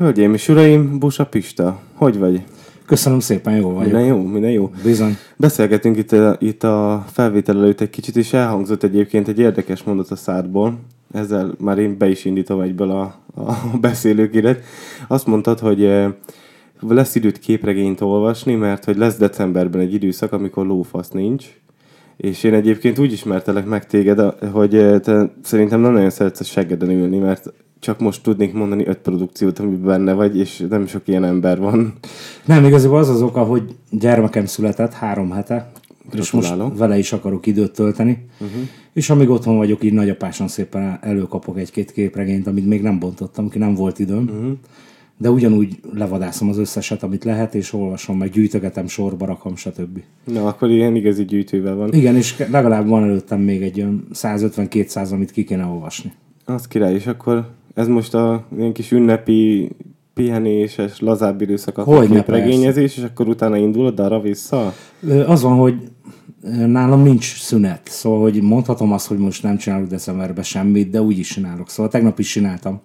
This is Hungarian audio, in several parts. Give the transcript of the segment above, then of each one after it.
Hölgyeim és uraim, Busa Pista, hogy vagy? Köszönöm szépen, jó vagyok. Minden jó, minden jó. Bizony. Beszélgetünk itt a, itt a felvétel előtt egy kicsit, és elhangzott egyébként egy érdekes mondat a szádból. Ezzel már én be is indítom egyből a, a beszélőkiret. Azt mondtad, hogy eh, lesz időt képregényt olvasni, mert hogy lesz decemberben egy időszak, amikor lófasz nincs. És én egyébként úgy ismertelek meg téged, hogy eh, te szerintem nem nagyon szeretsz a seggeden ülni, mert csak most tudnék mondani öt produkciót, amiben benne vagy, és nem sok ilyen ember van. Nem, igazából az az oka, hogy gyermekem született három hete, és most vele is akarok időt tölteni. Uh-huh. És amíg otthon vagyok, így nagyapáson szépen előkapok egy-két képregényt, amit még nem bontottam ki, nem volt időm. Uh-huh. De ugyanúgy levadászom az összeset, amit lehet, és olvasom, meg gyűjtögetem, sorba rakom, stb. Na, akkor ilyen igazi gyűjtővel van. Igen, és legalább van előttem még egy olyan 150-200, amit ki kéne olvasni. Az király, és akkor ez most a ilyen kis ünnepi pihenéses, lazább időszak a regényezés, és akkor utána indul arra vissza? Az van, hogy nálam nincs szünet, szóval hogy mondhatom azt, hogy most nem csinálok decemberben semmit, de úgy is csinálok. Szóval tegnap is csináltam.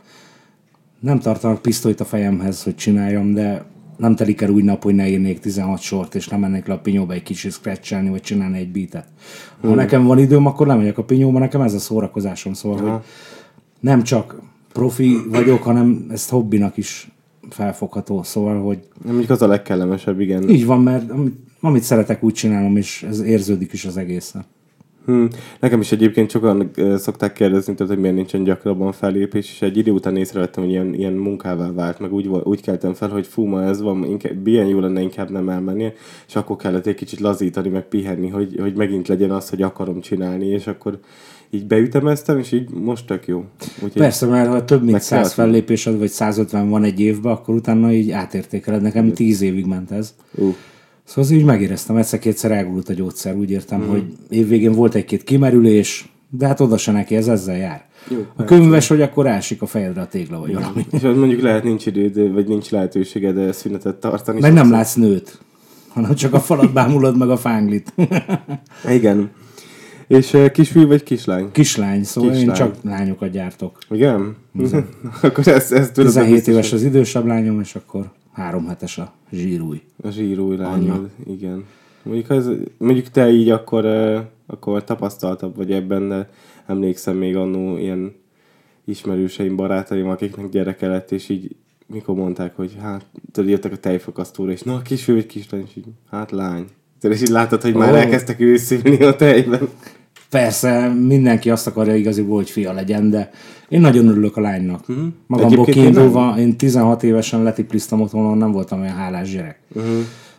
Nem tartanak pisztolyt a fejemhez, hogy csináljam, de nem telik el úgy nap, hogy ne írnék 16 sort, és nem mennék le a pinyóba egy kicsit scratchelni, vagy csinálni egy beatet. Ha hmm. nekem van időm, akkor lemegyek a pinyóba, nekem ez a szórakozásom, szóval, hogy nem csak profi vagyok, hanem ezt hobbinak is felfogható, szóval, hogy... Mondjuk az a legkellemesebb, igen. Így van, mert amit, amit szeretek, úgy csinálom, és ez érződik is az egészen. Hmm. Nekem is egyébként sokan szokták kérdezni, tehát, hogy miért nincsen gyakrabban felépés, és egy idő után észrevettem, hogy ilyen, ilyen munkává vált, meg úgy, úgy keltem fel, hogy fú, ma ez van, inkább, ilyen jó lenne inkább nem elmenni, és akkor kellett egy kicsit lazítani, meg pihenni, hogy, hogy megint legyen az, hogy akarom csinálni, és akkor így beütemeztem, és így most tök jó. Úgyhogy Persze, mert ha több mint 100 fellépésed, vagy 150 van egy évben, akkor utána így átértékeled. Nekem 10 évig ment ez. Uh. Szóval az így megéreztem, egyszer-kétszer elgulult a gyógyszer, úgy értem, uh. hogy évvégén volt egy-két kimerülés, de hát oda se neki, ez ezzel jár. Jó, a könyves, hogy akkor ásik a fejedre a tégla, vagy valami. És mondjuk lehet nincs időd, vagy nincs lehetőséged szünetet tartani. Meg nem látsz nőt, hanem csak a falat bámulod meg a fánglit. Igen. És uh, kisfiú vagy kislány? Kislány, szóval kislány. én csak lányokat gyártok. Igen? akkor ezt, ezt tudod. 17 éves az idősebb lányom, és akkor három hetes a zsírúj. A zsírúj lányod, igen. Mondjuk, ez, mondjuk te így akkor, uh, akkor tapasztaltabb vagy ebben, de emlékszem még annó ilyen ismerőseim, barátaim, akiknek gyereke lett, és így mikor mondták, hogy hát, tudod, jöttek a tejfakasztóra, és na, kisfiú vagy kislány, és így, hát lány. És így látod, hogy már oh. elkezdtek őszülni a tejben. Persze, mindenki azt akarja igaziból, hogy fia legyen, de én nagyon örülök a lánynak. Uh-huh. Magamból kiindulva, én, én 16 évesen letipliztam otthonon, nem voltam olyan hálás gyerek. Uh-huh.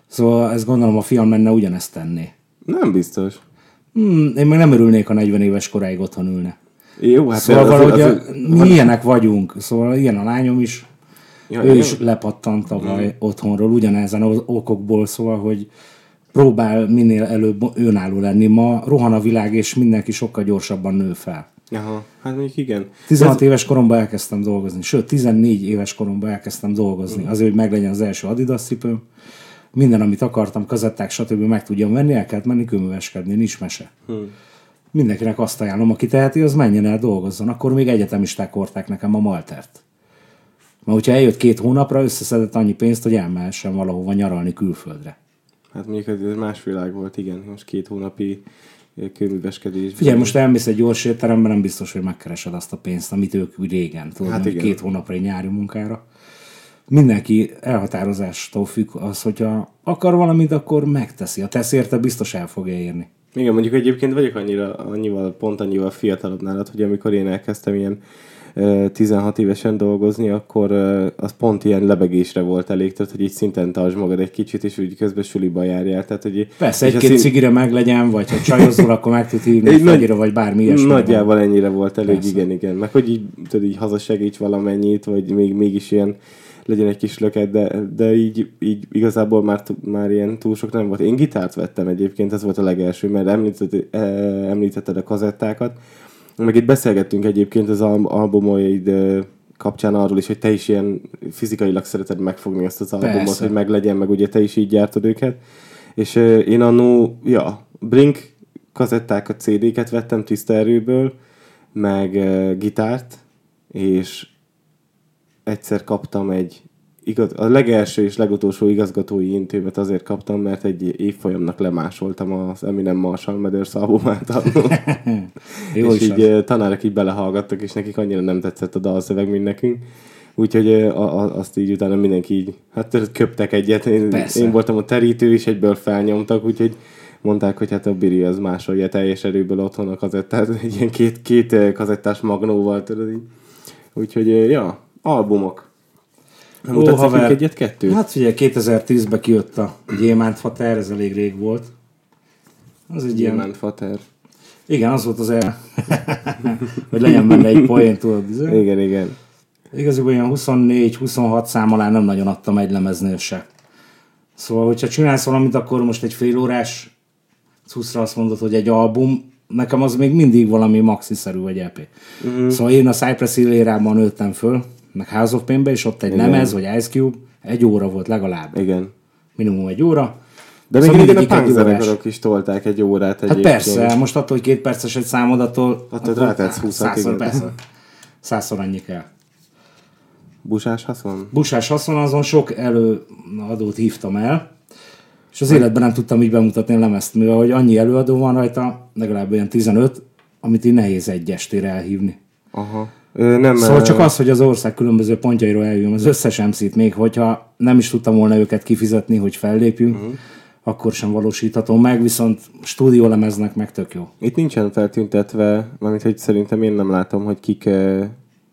Szóval ezt gondolom a fiam menne ugyanezt tenni. Nem biztos. Hmm, én meg nem örülnék, ha 40 éves koráig otthon ülne. Jó, hát szóval valahogy az, az, mi van... ilyenek vagyunk, szóval ilyen a lányom is. Ja, ő jó. is lepattant tavaly uh-huh. otthonról ugyanezen okokból, szóval, hogy próbál minél előbb önálló lenni. Ma rohan a világ, és mindenki sokkal gyorsabban nő fel. Aha, hát mondjuk igen. 16 Ez... éves koromban elkezdtem dolgozni, sőt 14 éves koromban elkezdtem dolgozni, uh-huh. azért, hogy meglegyen az első Adidas cipőm. Minden, amit akartam, kazetták, stb. meg tudjam venni, el kellett menni kőműveskedni, nincs mese. Uh-huh. Mindenkinek azt ajánlom, aki teheti, az menjen el dolgozzon. Akkor még egyetemisták hordták nekem a maltert. Mert hogyha eljött két hónapra, összeszedett annyi pénzt, hogy elmehessen valahova nyaralni külföldre. Hát mondjuk ez más világ volt, igen. Most két hónapi kőműveskedés. Figyelj, most elmész egy gyors étteremben, nem biztos, hogy megkeresed azt a pénzt, amit ők régen, tudod, hát igen. két hónapra egy nyári munkára. Mindenki elhatározástól függ az, hogyha akar valamit, akkor megteszi. A tesz érte, biztos el fogja érni. Igen, mondjuk egyébként vagyok annyira, annyival, pont annyival fiatalabb nálad, hogy amikor én elkezdtem ilyen 16 évesen dolgozni, akkor az pont ilyen lebegésre volt elég, tehát hogy így szinten tartsd magad egy kicsit, és úgy közben suliba járjál. Tehát, hogy, Persze, egy-két szín... cigire meg legyen, vagy ha csajozol, akkor meg tud hívni egy nagy, vagy bármi ilyesmi. Nagyjából ennyire volt elég, Persze. igen, igen. Meg hogy így, tudod, így hazasegíts valamennyit, vagy még, mégis ilyen legyen egy kis löket, de, de így, így igazából már, már ilyen túl sok nem volt. Én gitárt vettem egyébként, ez volt a legelső, mert említett, említetted a kazettákat, meg itt beszélgettünk egyébként az albumoid kapcsán arról is, hogy te is ilyen fizikailag szereted megfogni ezt az albumot, Persze. hogy meglegyen, meg ugye te is így gyártod őket. És én annó, ja, Blink kazettákat, CD-ket vettem tiszta erőből, meg gitárt, és egyszer kaptam egy igaz, a legelső és legutolsó igazgatói intémet azért kaptam, mert egy évfolyamnak lemásoltam az Eminem Marshall Mathers albumát. Jó és így ö, tanárok így belehallgattak, és nekik annyira nem tetszett a dalszöveg, mint nekünk. Úgyhogy a, a, azt így utána mindenki így, hát köptek egyet. Én, Persze. én voltam a terítő, és egyből felnyomtak, úgyhogy mondták, hogy hát a Biri az másolja teljes erőből otthon a kazettát, egy ilyen két, két kazettás magnóval, tudod így. Úgyhogy, ja, albumok. Nem Ó, mutatsz haver. egyet, kettőt? Hát ugye 2010-ben kijött a Gyémánt Fater, ez elég rég volt. Az egy ilyen... Gyémánt Fater. Igen, az volt az el... hogy legyen benne egy poén, tudod. izé. Igen, igen. Igazából olyan 24-26 szám alá nem nagyon adtam egy lemeznél se. Szóval, hogyha csinálsz valamit, akkor most egy fél órás cuszra azt mondod, hogy egy album, nekem az még mindig valami maxi-szerű vagy EP. Uh-huh. Szóval én a Cypress Hill nőttem föl, meg House of Pain-be, és ott egy Igen. lemez, vagy Ice Cube, egy óra volt legalább. Igen. Minimum egy óra. De még Szóval igen, a egy punk is tolták egy órát Hát egyébként. persze, most attól, hogy két perces egy számod, attól... Attól rátehetsz 20-at, százszor, persze. Százszor annyi kell. Busás haszon? Busás haszon azon sok előadót hívtam el, és az életben nem tudtam így bemutatni a lemezt, mivel hogy annyi előadó van rajta, legalább olyan 15, amit így nehéz egy estére elhívni. Aha. Nem, Szóval csak az, hogy az ország különböző pontjairól eljön az összes MC-t, még hogyha nem is tudtam volna őket kifizetni, hogy fellépjünk, uh-huh. akkor sem valósítható meg, viszont stúdiólemeznek meg tök jó. Itt nincsen feltüntetve, mármint hogy szerintem én nem látom, hogy kik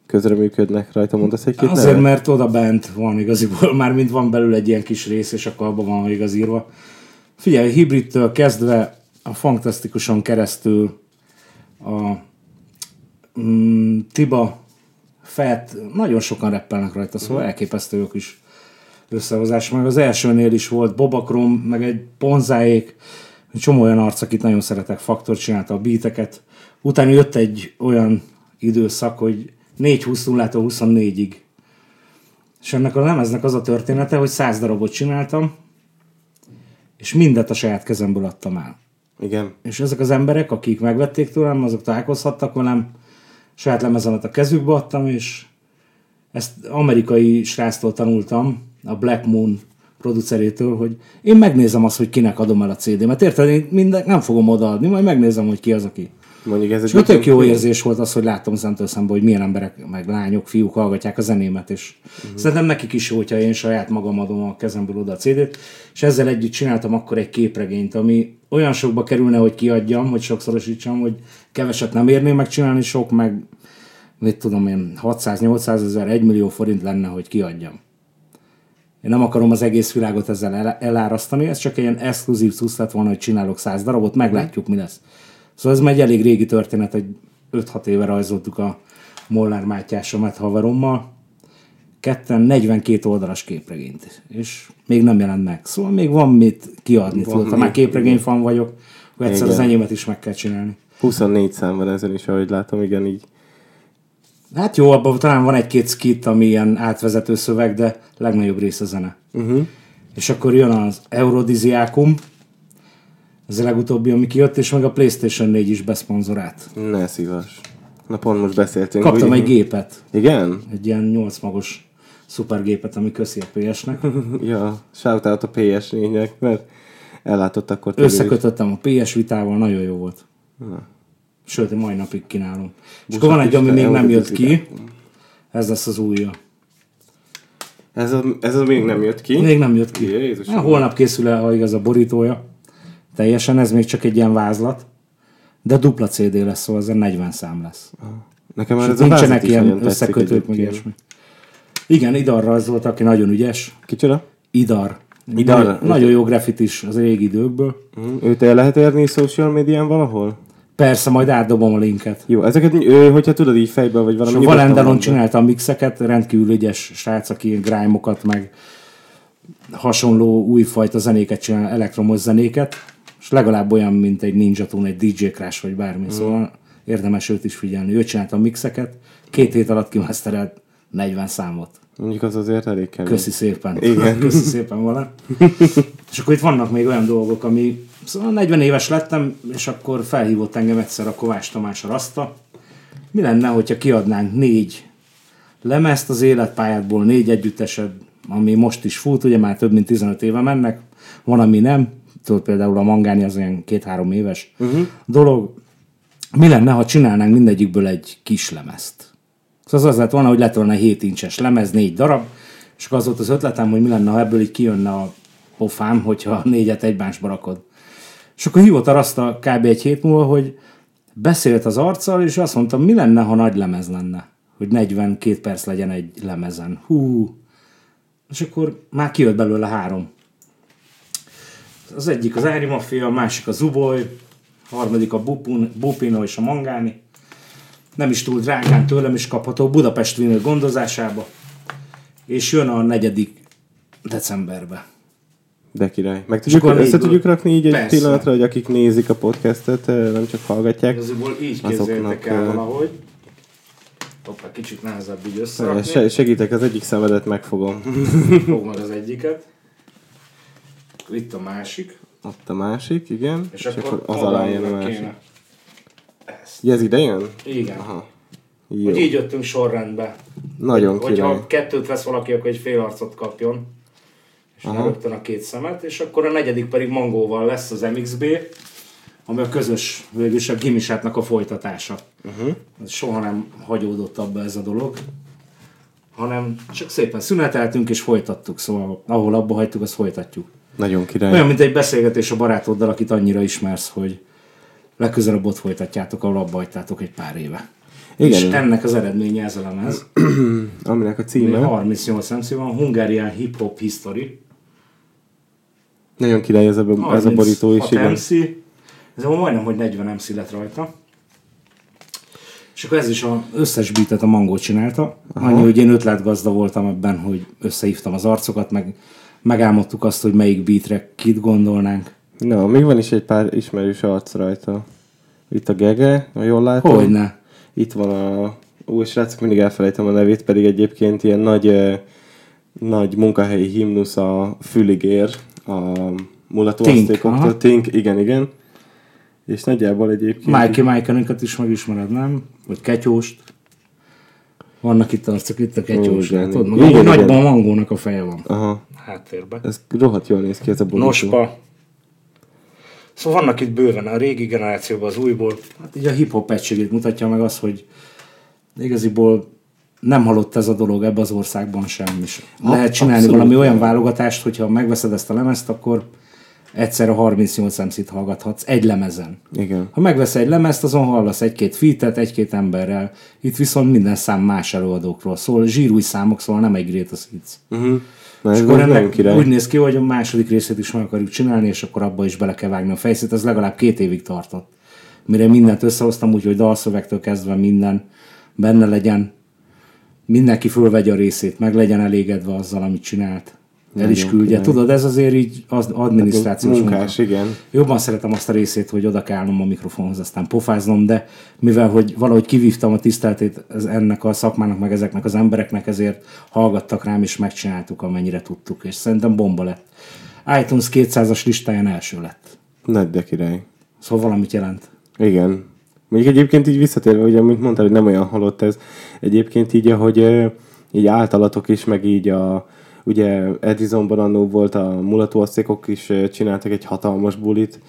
közreműködnek rajta. Mondasz egy-két Azért, nevet? mert oda bent van igaziból, már mint van belül egy ilyen kis rész, és akkor abban van igazírva. Figyelj, hibridtől kezdve a fantasztikuson keresztül a mm, Tiba, Fett, nagyon sokan reppelnek rajta, szóval elképesztő ők is összehozás. Meg az elsőnél is volt Bobakrom, meg egy Ponzáék, csomó olyan arc, akit nagyon szeretek, Faktor csinálta a beateket. Utána jött egy olyan időszak, hogy 4-20 0 24-ig. És ennek a lemeznek az a története, hogy 100 darabot csináltam, és mindet a saját kezemből adtam el. Igen. És ezek az emberek, akik megvették tőlem, azok találkozhattak velem, saját lemezemet a kezükbe adtam, és ezt amerikai sráctól tanultam, a Black Moon producerétől, hogy én megnézem azt, hogy kinek adom el a CD-met. Érted? Én minden, nem fogom odaadni, majd megnézem, hogy ki az, aki. Mondjuk ez És tök jó érzés volt az, hogy láttam szemtől szembe, hogy milyen emberek, meg lányok, fiúk hallgatják a zenémet, és uh-huh. szerintem nekik is jó, hogyha én saját magam adom a kezemből oda a CD-t, és ezzel együtt csináltam akkor egy képregényt, ami olyan sokba kerülne, hogy kiadjam, hogy sokszorosítsam, hogy keveset nem érné megcsinálni, sok meg, mit tudom én, 600-800 ezer, 1 millió forint lenne, hogy kiadjam. Én nem akarom az egész világot ezzel el- elárasztani, ez csak egy ilyen exkluzív cucc lett volna, hogy csinálok 100 darabot, meglátjuk, mi lesz. Szóval ez már egy elég régi történet, egy 5-6 éve rajzoltuk a Molnár Mátyásomat haverommal. Ketten 42 oldalas képregényt, és még nem jelent meg. Szóval még van mit kiadni. Van Tudod, ha már képregényfan vagyok, akkor egyszer az Igen. enyémet is meg kell csinálni. 24 szám van ezen is, ahogy látom, igen, így. Hát jó, abban talán van egy-két skit, ami ilyen átvezető szöveg, de legnagyobb része zene. Uh-huh. És akkor jön az Eurodiziákum, ez a legutóbbi, ami kijött, és meg a PlayStation 4 is beszponzorált. Ne szívas. Na pont most beszéltünk. Kaptam ugye? egy gépet, Igen? egy ilyen 8 magos szupergépet, ami köszi a PS-nek. ja, shoutout a PS4-nek, mert ellátott akkor. Összekötöttem a PS Vitával, nagyon jó volt. Sőt, én mai napig kínálom. És akkor Buszak van egy, ami még nem jött ki. Ez lesz az újja. Ez a, ez a még nem jött ki. Még nem jött ki. Jézusom. Hát, holnap készül el, ha igaz, a borítója. Teljesen, ez még csak egy ilyen vázlat. De dupla CD lesz, szóval ez a 40 szám lesz. Nekem már És ez a nincsenek is ilyen összekötők, meg ilyesmi. Igen, Idar rajzolt, aki nagyon ügyes. Kicsoda? Idar. Idar. Nagyon, nagyon jó grafitis az régi időkből. Mhm. Őt el lehet érni social médián valahol? Persze, majd átdobom a linket. Jó, ezeket, ő, hogyha tudod így fejből, vagy És valami nyugodtan Valendelon csinálta a mixeket, rendkívül ügyes srác, aki grime-okat, meg hasonló újfajta zenéket csinál, elektromos zenéket, és legalább olyan, mint egy Ninja Tune, egy DJ Crash, vagy bármi. Mm. Szóval érdemes őt is figyelni. Ő csinálta a mixeket, két hét alatt kimasterelt 40 számot. Mondjuk az azért elég kemény. Köszi szépen. Igen. Köszi szépen vala. és akkor itt vannak még olyan dolgok, ami... Szóval 40 éves lettem, és akkor felhívott engem egyszer a Kovács Tamás a Rasta. Mi lenne, hogyha kiadnánk négy lemezt az életpályádból négy együttesed, ami most is fut, ugye már több mint 15 éve mennek, van, ami nem, tudod például a Mangáni az olyan két-három éves uh-huh. dolog. Mi lenne, ha csinálnánk mindegyikből egy kis lemezt? Szóval az lett volna, hogy lett volna 7 incses lemez, négy darab, és akkor az volt az ötletem, hogy mi lenne, ha ebből így kijönne a pofám, hogyha négyet egymásba rakod. És akkor hívott a Rasta kb. egy hét múlva, hogy beszélt az arccal, és azt mondta, mi lenne, ha nagy lemez lenne? Hogy 42 perc legyen egy lemezen. Hú. És akkor már kijött belőle három. Az egyik az Ári Mafia, a másik a Zuboy, a harmadik a Bupun, Bupino és a Mangáni. Nem is túl drágán tőlem is kapható Budapest vinő gondozásába. És jön a negyedik decemberbe. De király. Meg tudjuk, akkor össze tudjuk rakni így egy Persze. pillanatra, hogy akik nézik a podcastet, eh, nem csak hallgatják. Igazából így Azoknak, el ö, valahogy. Hoppá, kicsit nehezebb így Eh, összerakni. se- Segítek, az egyik szemedet megfogom. Fog meg az egyiket. Itt a másik. Ott a másik, igen. És, akkor, az alá jön a másik. kéne. Ezt. Ugye ez ide jön? Igen. Aha. Jó. Hogy így jöttünk sorrendbe. Nagyon király. Hogyha kettőt vesz valaki, akkor egy fél arcot kapjon. És már rögtön a két szemet. És akkor a negyedik pedig mangóval lesz az MXB, ami a közös, végülis a gimisátnak a folytatása. Uh-huh. Soha nem hagyódott abba ez a dolog, hanem csak szépen szüneteltünk és folytattuk. Szóval ahol abba hagytuk, azt folytatjuk. Nagyon király. Olyan, mint egy beszélgetés a barátoddal, akit annyira ismersz, hogy legközelebb ott folytatjátok, ahol abba hagytátok egy pár éve. Igen. És ennek az eredménye ez a lemez. Aminek a címe. 38 MC van, Hungarian Hip Hop History. Nagyon király ez a, ez a borító is, 36 igen. MC. Ez ma majdnem, hogy 40 MC lett rajta. És akkor ez is az összes beatet a Mangó csinálta. Aha. Annyi, hogy én ötletgazda voltam ebben, hogy összehívtam az arcokat, meg megálmodtuk azt, hogy melyik beatre kit gondolnánk. Na, még van is egy pár ismerős arc rajta. Itt a Gege, ha jól látom. Hogyne. Itt van a... Ú, srácok, mindig elfelejtem a nevét, pedig egyébként ilyen nagy, nagy munkahelyi himnusz a Füligér, a mulató aha. Tink, igen, igen. És nagyjából egyébként... Mikey Mikenünket is megismered, nem? Vagy Ketyóst. Vannak itt arcok, itt a Ketyós. Tudod, igen, igen. nagyban a mangónak a feje van. Aha. Háttérben. Ez rohadt jól néz ki ez a borító. Nospa. Szóval vannak itt bőven a régi generációban, az újból. Hát így a hip-hop egységét mutatja meg az, hogy igaziból nem halott ez a dolog ebbe az országban sem. És lehet csinálni abszolút valami olyan válogatást, hogyha megveszed ezt a lemezt, akkor egyszerre 38 MC-t hallgathatsz egy lemezen. Igen. Ha megveszel egy lemezt, azon hallasz egy-két fitet, egy-két emberrel. Itt viszont minden szám más előadókról szól. Zsírúj számok, szóval nem egy greatest hits. Uh-huh. Na, És akkor ennek úgy néz ki, hogy a második részét is meg akarjuk csinálni, és akkor abba is bele kell vágni a fejszét. Ez legalább két évig tartott. Mire mindent összehoztam, úgyhogy dalszövegtől kezdve minden benne legyen. Mindenki fölvegye a részét, meg legyen elégedve azzal, amit csinált. El is küldje. király. Tudod, ez azért így az adminisztrációs munka. Munkás, igen. Jobban szeretem azt a részét, hogy oda kell állnom a mikrofonhoz, aztán pofáznom, de mivel hogy valahogy kivívtam a tiszteltét ez- ennek a szakmának, meg ezeknek az embereknek, ezért hallgattak rám, és megcsináltuk, amennyire tudtuk, és szerintem bomba lett. iTunes 200-as listáján első lett. Nagy de király. Szóval valamit jelent. Igen. Mondjuk egyébként így visszatérve, ugye, amit mondtál, hogy nem olyan halott ez. Egyébként így, ahogy így általatok is, meg így a ugye Edisonban annó volt a mulató asztékok is csináltak egy hatalmas bulit.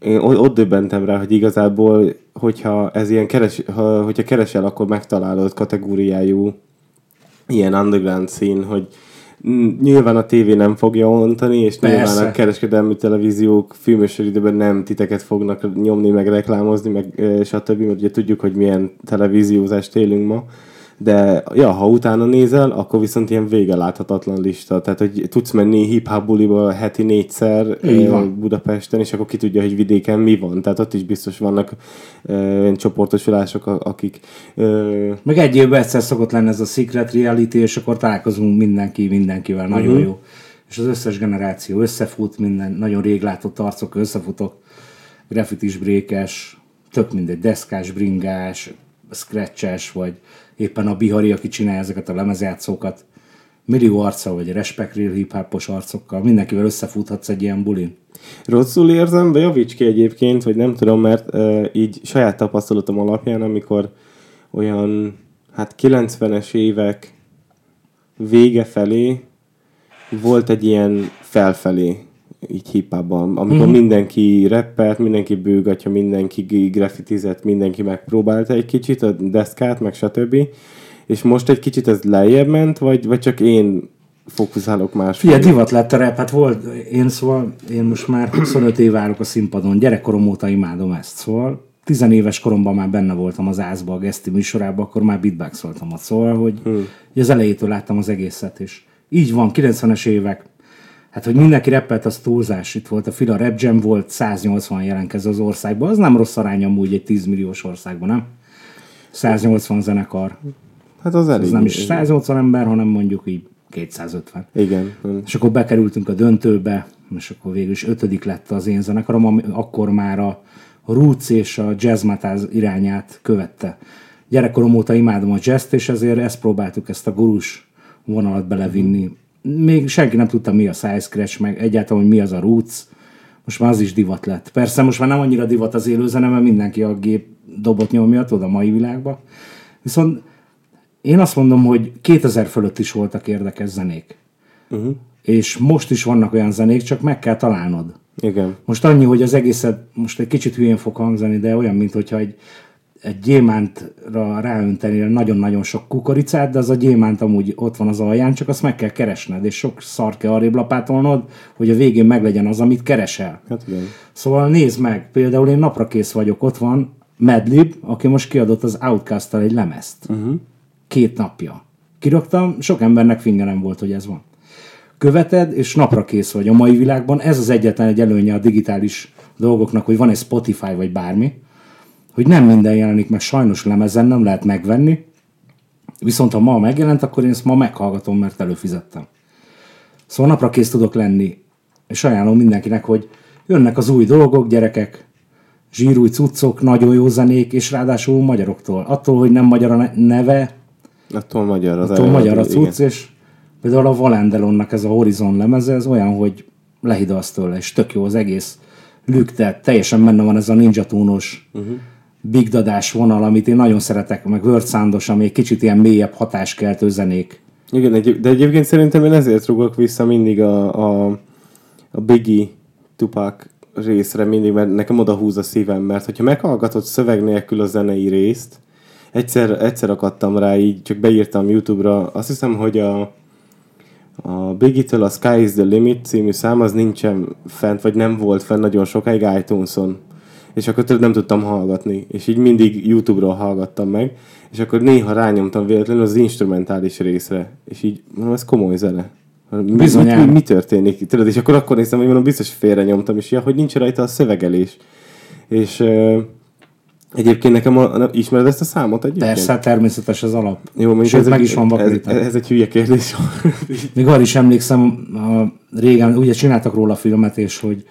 Én ott döbbentem rá, hogy igazából, hogyha ez ilyen keres, ha, hogyha keresel, akkor megtalálod kategóriájú ilyen underground szín, hogy nyilván a tévé nem fogja ontani, és Persze. nyilván a kereskedelmi televíziók filmműsoridőben nem titeket fognak nyomni, meg reklámozni, meg stb. Mert ugye tudjuk, hogy milyen televíziózást élünk ma. De ja, ha utána nézel, akkor viszont ilyen vége láthatatlan lista. Tehát, hogy tudsz menni hip-hop buliba heti négyszer van. Budapesten, és akkor ki tudja, hogy vidéken mi van. Tehát ott is biztos vannak ö, csoportosulások, akik ö, Meg egy évben egyszer szokott lenni ez a Secret Reality, és akkor találkozunk mindenki mindenkivel, nagyon uh-huh. jó. És az összes generáció összefut, minden nagyon rég látott arcok összefutok, graffitis brékes, tök mindegy, deszkás, bringás, scratches, vagy éppen a Bihari, aki csinálja ezeket a lemezjátszókat, millió arca, vagy respect real hip arcokkal, mindenkivel összefuthatsz egy ilyen bulin. Rosszul érzem, de javíts ki egyébként, vagy nem tudom, mert uh, így saját tapasztalatom alapján, amikor olyan hát 90-es évek vége felé volt egy ilyen felfelé így hipában, amikor mm. mindenki rappelt, mindenki bőgatja, mindenki graffitizett, mindenki megpróbálta egy kicsit a deszkát, meg stb. És most egy kicsit ez lejjebb ment, vagy, vagy csak én fókuszálok más. Figyelj, divat lett a rap, hát volt, én szóval, én most már 25 év állok a színpadon, gyerekkorom óta imádom ezt, szóval tizenéves koromban már benne voltam az ázba, a geszti műsorában, akkor már beatboxoltam ott, szóval, hogy, hmm. hogy az elejétől láttam az egészet, és így van, 90-es évek, Hát, hogy mindenki reppelt, az túlzás. Itt volt a Fila Rap Jam, volt 180 jelenkező az országban. Az nem rossz arány amúgy egy 10 milliós országban, nem? 180 zenekar. Hát az elég. Ez nem is 180 ember, hanem mondjuk így 250. Igen. És akkor bekerültünk a döntőbe, és akkor végül is ötödik lett az én zenekarom, ami akkor már a roots és a jazz irányát követte. Gyerekkorom óta imádom a jazz és ezért ezt próbáltuk, ezt a gurus vonalat belevinni még senki nem tudta, mi a size scratch, meg egyáltalán, hogy mi az a roots. Most már az is divat lett. Persze most már nem annyira divat az élőzene, mert mindenki a gép dobot nyomja, tudod, a mai világban. Viszont én azt mondom, hogy 2000 fölött is voltak érdekes zenék. Uh-huh. És most is vannak olyan zenék, csak meg kell találnod. Igen. Most annyi, hogy az egészet, most egy kicsit hülyén fog hangzani, de olyan, mint hogyha egy egy gyémántra ráönteni nagyon-nagyon sok kukoricát, de az a gyémánt amúgy ott van az alján, csak azt meg kell keresned, és sok szart kell arrébb lapátolnod, hogy a végén meglegyen az, amit keresel. Hát igen. Szóval nézd meg, például én napra kész vagyok, ott van Madlib, aki most kiadott az outcast egy lemezt. Uh-huh. Két napja. Kiraktam, sok embernek fingerem volt, hogy ez van. Követed, és napra kész vagy a mai világban. Ez az egyetlen egy előnye a digitális dolgoknak, hogy van egy Spotify vagy bármi, hogy nem minden jelenik meg sajnos lemezen, nem lehet megvenni, viszont ha ma megjelent, akkor én ezt ma meghallgatom, mert előfizettem. Szóval napra kész tudok lenni, és ajánlom mindenkinek, hogy jönnek az új dolgok, gyerekek, zsírúj cuccok, nagyon jó zenék, és ráadásul magyaroktól. Attól, hogy nem magyar a neve, attól magyar az attól magyar a cucc, igen. és például a Valendelonnak ez a Horizon lemeze, ez olyan, hogy lehidalsz tőle, és tök jó az egész lükte, teljesen benne van ez a ninja túnos uh-huh big dadás vonal, amit én nagyon szeretek, meg Word Soundos, ami egy kicsit ilyen mélyebb hatáskeltő zenék. Igen, de egyébként szerintem én ezért rugok vissza mindig a, a, a Biggie Tupac részre mindig, mert nekem oda húz a szívem, mert hogyha meghallgatod szöveg nélkül a zenei részt, egyszer, egyszer akadtam rá, így csak beírtam YouTube-ra, azt hiszem, hogy a, a Biggie-től a Sky is the Limit című szám az nincsen fent, vagy nem volt fent nagyon sokáig iTunes-on és akkor tudod, nem tudtam hallgatni, és így mindig YouTube-ról hallgattam meg, és akkor néha rányomtam véletlenül az instrumentális részre, és így, mondom, ez komoly zene. Bizony, mi, mi, mi, történik? Tudod, és akkor akkor néztem, hogy mondom, biztos félre nyomtam, és ja, hogy nincs rajta a szövegelés. És uh, egyébként nekem, a, ismered ezt a számot egyébként? Persze, természetes az alap. Jó, Sőt, ez meg egy, is van ez, ez, egy hülye kérdés. Még arra is emlékszem, a, régen ugye csináltak róla filmet, és hogy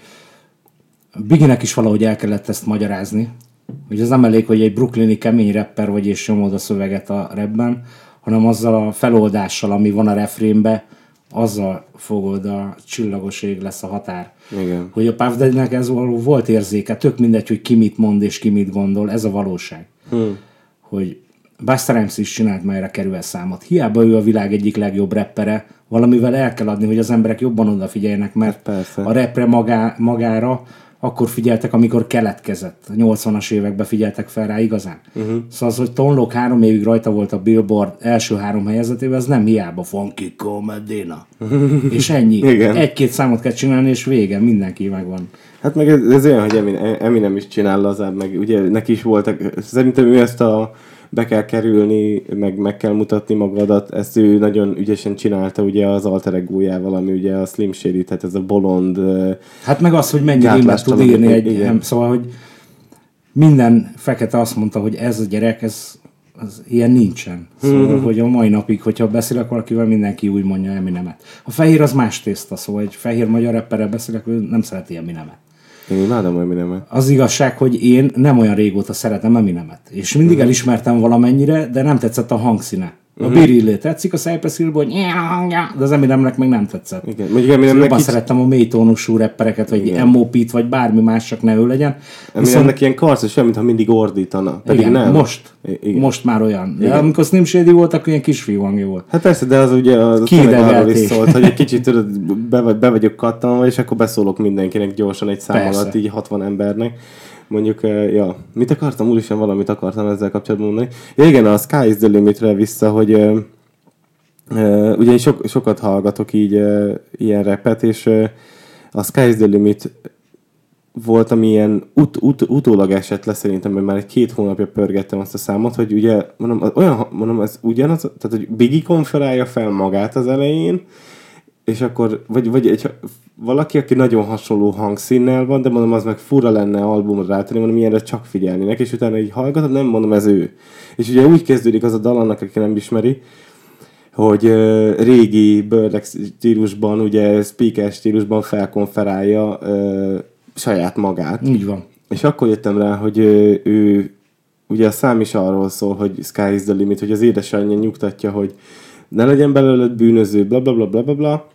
Biginek is valahogy el kellett ezt magyarázni, hogy az nem elég, hogy egy brooklyni kemény rapper vagy és nyomod a szöveget a rapben, hanem azzal a feloldással, ami van a refrénbe, azzal fogod a csillagos ég lesz a határ. Igen. Hogy a Puff Daddy-nek ez való volt érzéke, tök mindegy, hogy ki mit mond és ki mit gondol, ez a valóság. Hmm. Hogy Buster Rhymes is csinált már erre kerül számot. Hiába ő a világ egyik legjobb rappere, valamivel el kell adni, hogy az emberek jobban odafigyeljenek, mert Persze. a repre magá, magára akkor figyeltek, amikor keletkezett. A 80-as években figyeltek fel rá igazán. Uh-huh. Szóval az, hogy Tonlok három évig rajta volt a Billboard első három helyezetében, az nem hiába Funky Comedina. és ennyi. Igen. Egy-két számot kell csinálni, és vége, mindenki megvan. Hát meg ez, ez olyan, hogy Eminem is csinál lazább, meg ugye neki is voltak, szerintem ő ezt a be kell kerülni, meg meg kell mutatni magadat. Ezt ő nagyon ügyesen csinálta ugye az alter egójával, ami ugye a Slim Shady, tehát ez a bolond... Hát meg az, hogy mennyi rímet tud írni egy, igen. szóval, hogy minden fekete azt mondta, hogy ez a gyerek, ez az ilyen nincsen. Szóval, hmm. hogy a mai napig, hogyha beszélek valakivel, mindenki úgy mondja Eminemet. A fehér az más tészta, szóval egy fehér magyar rapperrel beszélek, ő nem szereti Eminemet. Én imádom Eminemet. Az igazság, hogy én nem olyan régóta szeretem Eminemet. És mindig uh-huh. elismertem valamennyire, de nem tetszett a hangszíne. A Birillé tetszik a Cypress Hillból, hogy de az Eminemnek még nem tetszett. Igen. Mondjuk Eminemnek jobban kicsit, szerettem a mély tónusú rappereket, vagy MOP-t, vagy bármi más, csak ne ő legyen. Eminemnek ilyen karcos, olyan, mintha mindig ordítana. Pedig igen, nem. most, igen. most már olyan. De amikor Slim Shady volt, akkor ilyen kisfiú hangja volt. Hát persze, de az ugye az arról is szólt, hogy egy kicsit tudod, be, be vagyok kattanva, és akkor beszólok mindenkinek gyorsan egy szám Persze. alatt, így 60 embernek. Mondjuk, eh, ja, mit akartam? Úristen, valamit akartam ezzel kapcsolatban mondani. Ja, igen, a Sky is the Limitre vissza, hogy eh, eh, ugye sok, sokat hallgatok így ilyen repet, és a Sky is the Limit volt, ami ilyen ut, ut, utólag esett le szerintem, mert már egy két hónapja pörgettem azt a számot, hogy ugye, mondom, az- olyan, mondom, ez ugyanaz, tehát hogy Biggie konferálja fel magát az elején, és akkor, vagy, vagy egy, valaki, aki nagyon hasonló hangszínnel van, de mondom, az meg fura lenne albumra rátenni, mondom, ilyenre csak figyelni neki, és utána így hallgatod, nem mondom, ez ő. És ugye úgy kezdődik az a dal annak, aki nem ismeri, hogy uh, régi Birdek stílusban, ugye speaker stílusban felkonferálja uh, saját magát. Így van. És akkor jöttem rá, hogy ö, ő, ugye a szám is arról szól, hogy sky is the limit, hogy az édesanyja nyugtatja, hogy ne legyen belőled bűnöző, bla bla bla bla bla, bla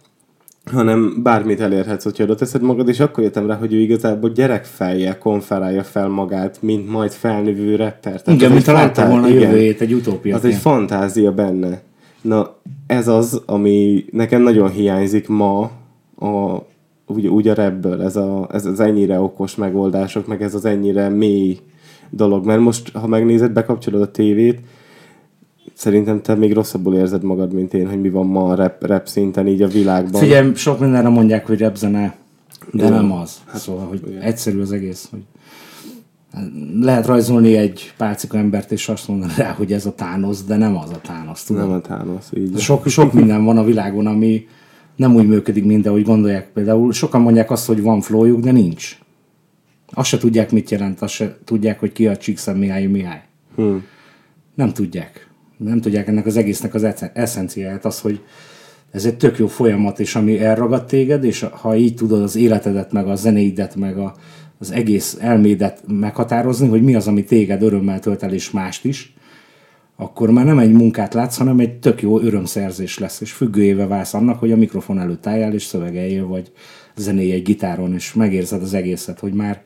hanem bármit elérhetsz, hogyha oda teszed magad, és akkor jöttem rá, hogy ő igazából gyerekfejjel konferálja fel magát, mint majd felnövő rapper. Tehát Igen, mint ha látta volna igen. jövőjét egy utópia. Az egy fantázia benne. Na, ez az, ami nekem nagyon hiányzik ma a, úgy, úgy a rapből, ez, a, ez az ennyire okos megoldások, meg ez az ennyire mély dolog. Mert most, ha megnézed, bekapcsolod a tévét, szerintem te még rosszabbul érzed magad, mint én, hogy mi van ma a rap, rap szinten így a világban. Figyelj, sok mindenre mondják, hogy repzene, de Jó. nem az. Hát, szóval, hogy egyszerű az egész. Hogy lehet rajzolni egy pálcika embert, és azt mondani rá, hogy ez a tánosz, de nem az a tánosz, tudod? Nem a Thanos, így. Sok, sok minden van a világon, ami nem úgy működik, mint ahogy gondolják. Például sokan mondják azt, hogy van flowjuk, de nincs. Azt se tudják, mit jelent, azt se tudják, hogy ki a Csíkszem Mihály Mihály. Hmm. Nem tudják. Nem tudják ennek az egésznek az esz- eszenciáját, az, hogy ez egy tök jó folyamat, és ami elragad téged, és ha így tudod az életedet, meg a zenéidet, meg a, az egész elmédet meghatározni, hogy mi az, ami téged örömmel tölt el, és mást is, akkor már nem egy munkát látsz, hanem egy tök jó örömszerzés lesz, és függőjéve válsz annak, hogy a mikrofon előtt álljál, és szövegeljél, vagy zenéj egy gitáron, és megérzed az egészet, hogy már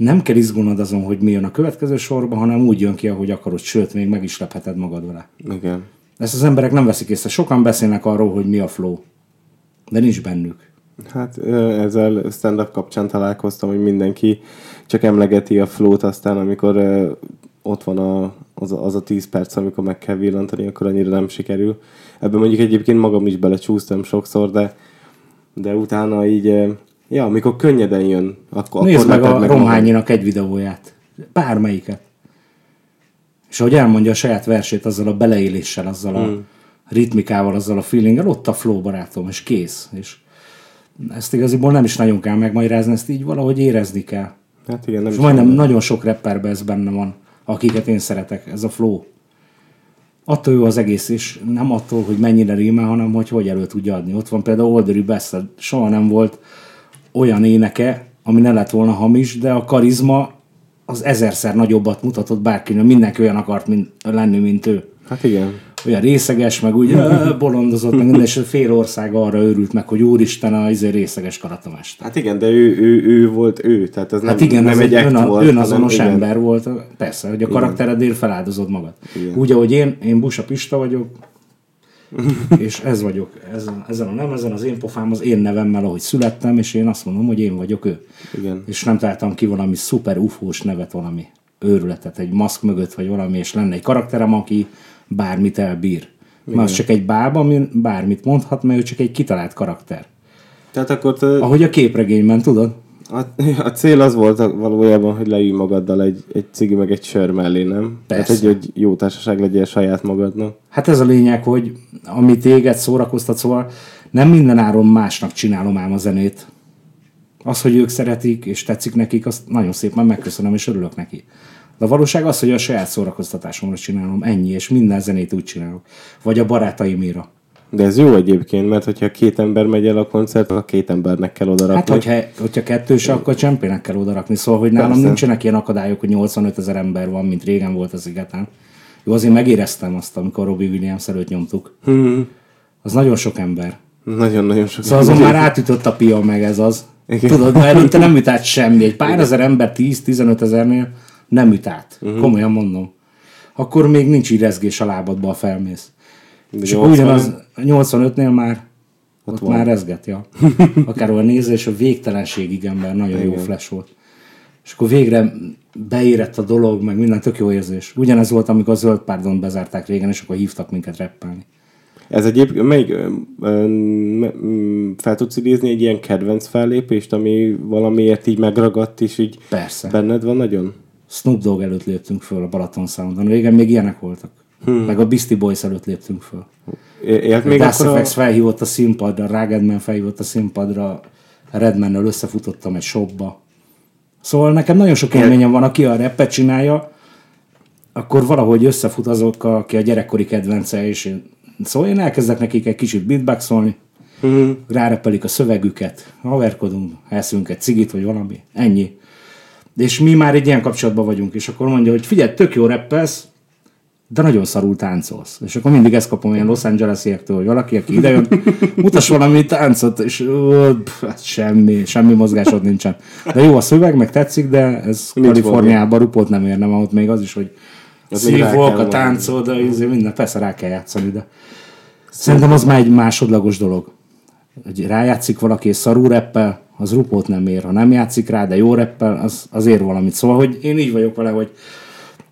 nem kell izgulnod azon, hogy mi jön a következő sorba, hanem úgy jön ki, ahogy akarod, sőt, még meg is lepheted magad vele. Igen. Ezt az emberek nem veszik észre. Sokan beszélnek arról, hogy mi a flow, de nincs bennük. Hát ezzel stand-up kapcsán találkoztam, hogy mindenki csak emlegeti a flót, aztán amikor ott van a, az, a, az a 10 perc, amikor meg kell villantani, akkor annyira nem sikerül. Ebben mondjuk egyébként magam is belecsúsztam sokszor, de, de utána így, ja, amikor könnyeden jön, akkor, Nézd akkor meg a magad. Romhányinak egy videóját. Bármelyiket. És ahogy elmondja a saját versét azzal a beleéléssel, azzal a Hmm. ritmikával, azzal a feelinggel, ott a flow barátom, és kész. És ezt igaziból nem is nagyon kell megmagyarázni, ezt így valahogy érezni kell. Hát igen, nem És majdnem tudom. nagyon sok rapperben ez benne van, akiket én szeretek, ez a flow. Attól jó az egész, és nem attól, hogy mennyire rímel, hanem hogy hogy elő tudja adni. Ott van például Olderi Bessel, soha nem volt olyan éneke, ami ne lett volna hamis, de a karizma az ezerszer nagyobbat mutatott bárkinek, mindenki olyan akart mint, lenni, mint ő. Hát igen. Olyan részeges, meg úgy bolondozott, meg minden, és a fél ország arra örült meg, hogy úristen, a izé részeges karatamester. Hát igen, de ő, ő, ő volt ő, tehát ez nem, Hát igen, nem ez egy ön, volt, önazonos hanem, igen. ember volt. Persze, hogy a karakteredért feláldozod magad. Igen. Úgy, ahogy én, én Busa Pista vagyok, és ez vagyok. Ezen, ezen a nemezen az én pofám az én nevemmel, ahogy születtem, és én azt mondom, hogy én vagyok ő. Igen. És nem találtam ki valami szuper ufós nevet, valami őrületet, egy maszk mögött, vagy valami, és lenne egy karakterem, aki bármit elbír. Mert az csak egy bába, ami bármit mondhat, mert ő csak egy kitalált karakter. Tehát akkor te, Ahogy a képregényben, tudod? A, a cél az volt valójában, hogy leülj magaddal egy, egy cigi meg egy sör mellé, nem? Persze. Tehát, hogy, hogy jó társaság legyél saját magadnak. Hát ez a lényeg, hogy ami téged szórakoztat, szóval nem minden áron másnak csinálom ám a zenét. Az, hogy ők szeretik és tetszik nekik, azt nagyon szépen megköszönöm és örülök neki. De a valóság az, hogy a saját szórakoztatásomra csinálom, ennyi, és minden zenét úgy csinálok. Vagy a barátaimira. De ez jó egyébként, mert hogyha két ember megy el a koncert, akkor két embernek kell oda Hát, hogyha, hogyha kettős, akkor csempének kell odarakni. Szóval, hogy nálam Persze. nincsenek ilyen akadályok, hogy 85 ezer ember van, mint régen volt az igazán. Jó, azért megéreztem azt, amikor Robbie Williams előtt nyomtuk. Hmm. Az nagyon sok ember. Nagyon-nagyon sok. Szóval azon már átütött a pia meg ez az. Igen. Tudod, mert előtte nem üt át semmi. Egy pár ezer ember 10-15 ezernél nem üt át. Uh-huh. Komolyan mondom. Akkor még nincs így rezgés a lábadba, a felmész. És akkor 80? ugyanaz 85-nél már ott, ott már rezget, ja. Akár a néző, és a végtelenségig ember nagyon jó flash volt. És akkor végre beérett a dolog, meg minden tök jó érzés. Ugyanez volt, amikor a zöld párdon bezárták régen, és akkor hívtak minket reppelni. Ez egyébként, melyik, fel tudsz idézni egy ilyen kedvenc fellépést, ami valamiért így megragadt, és így Persze. benned van nagyon? Snoop Dogg előtt léptünk föl a Balaton Soundon. Régen még ilyenek voltak. Hmm. Meg a Beastie Boys előtt léptünk föl. Élt még Das akkor a... Felhívott a színpadra, Ragged Man felhívott a színpadra, Redmannel összefutottam egy shopba. Szóval nekem nagyon sok élményem van, aki a rappet csinálja, akkor valahogy összefut azok, aki a gyerekkori kedvence, és én, szóval én elkezdek nekik egy kicsit beatboxolni, Mhm. rárepelik a szövegüket, haverkodunk, eszünk egy cigit, vagy valami, ennyi. És mi már egy ilyen kapcsolatban vagyunk, és akkor mondja, hogy figyelj, tök jó rappelsz, de nagyon szarul táncolsz. És akkor mindig ezt kapom ilyen Los Angeles-iektől, hogy valaki, aki idejön, mutass valami táncot, és ó, pff, hát semmi, semmi mozgásod nincsen. De jó a szöveg, meg tetszik, de ez Nincs Kaliforniában rupot nem érne, mert ott még az is, hogy szívok, a táncod, de minden, persze rá kell játszani, de szerintem az már egy másodlagos dolog. Hogy rájátszik valaki és szarú reppel, az rupót nem ér. Ha nem játszik rá, de jó reppel, az, az ér valamit. Szóval, hogy én így vagyok vele, hogy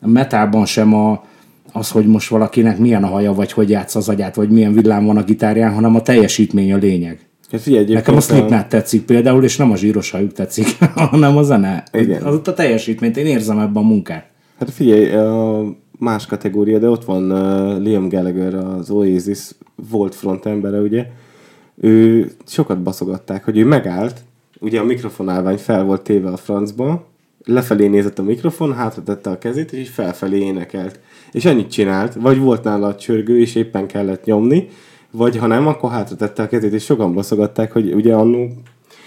a metában sem a, az, hogy most valakinek milyen a haja, vagy hogy játsz az agyát, vagy milyen villám van a gitárján, hanem a teljesítmény a lényeg. Hát figyelj, Nekem a Slipknot tetszik például, és nem a zsíros hajuk tetszik, hanem a zene. Igen. Az ott a teljesítményt, én érzem ebben a munkát. Hát figyelj, más kategória, de ott van Liam Gallagher, az Oasis volt frontembere, ugye. Ő sokat baszogatták, hogy ő megállt, ugye a mikrofonálvány fel volt téve a francba, lefelé nézett a mikrofon, hátra tette a kezét, és így felfelé énekelt. És ennyit csinált, vagy volt nála a csörgő, és éppen kellett nyomni, vagy ha nem, akkor hátra tette a kezét, és sokan baszogatták, hogy ugye annó,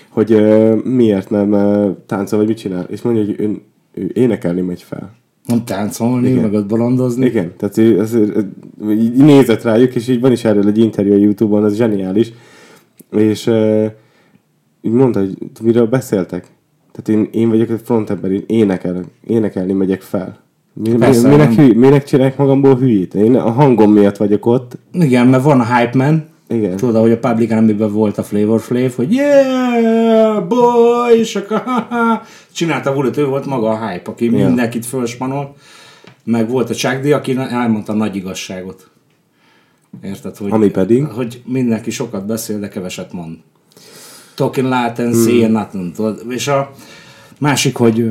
hogy uh, miért nem uh, táncol, vagy mit csinál. És mondja, hogy ő, ő énekelni megy fel. Nem táncolni, Igen. meg ott bolondozni. Igen, tehát ő, ez, így nézett rájuk, és így van is erről egy interjú a Youtube-on, ez zseniális. És uh, így mondta, hogy miről beszéltek. Tehát én, én vagyok a frontember, én énekel, énekelni megyek fel. Mi, mi, Persze, minek, nem. hű, minek csinálják magamból hülyét? Én a hangom miatt vagyok ott. Igen, mert van a Hype Man. Igen. Tudod, ahogy a Public Enemy-ben volt a Flavor Flav, hogy yeah, boy, és akkor csinálta volt, ő volt maga a hype, aki Ja. mindenkit fölspanolt. Meg volt a Chuck D, aki elmondta a nagy igazságot. Érted? Hogy, Ami pedig? Hogy mindenki sokat beszél, de keveset mond. Talking loud and saying nothing. Tudod? És a másik, hogy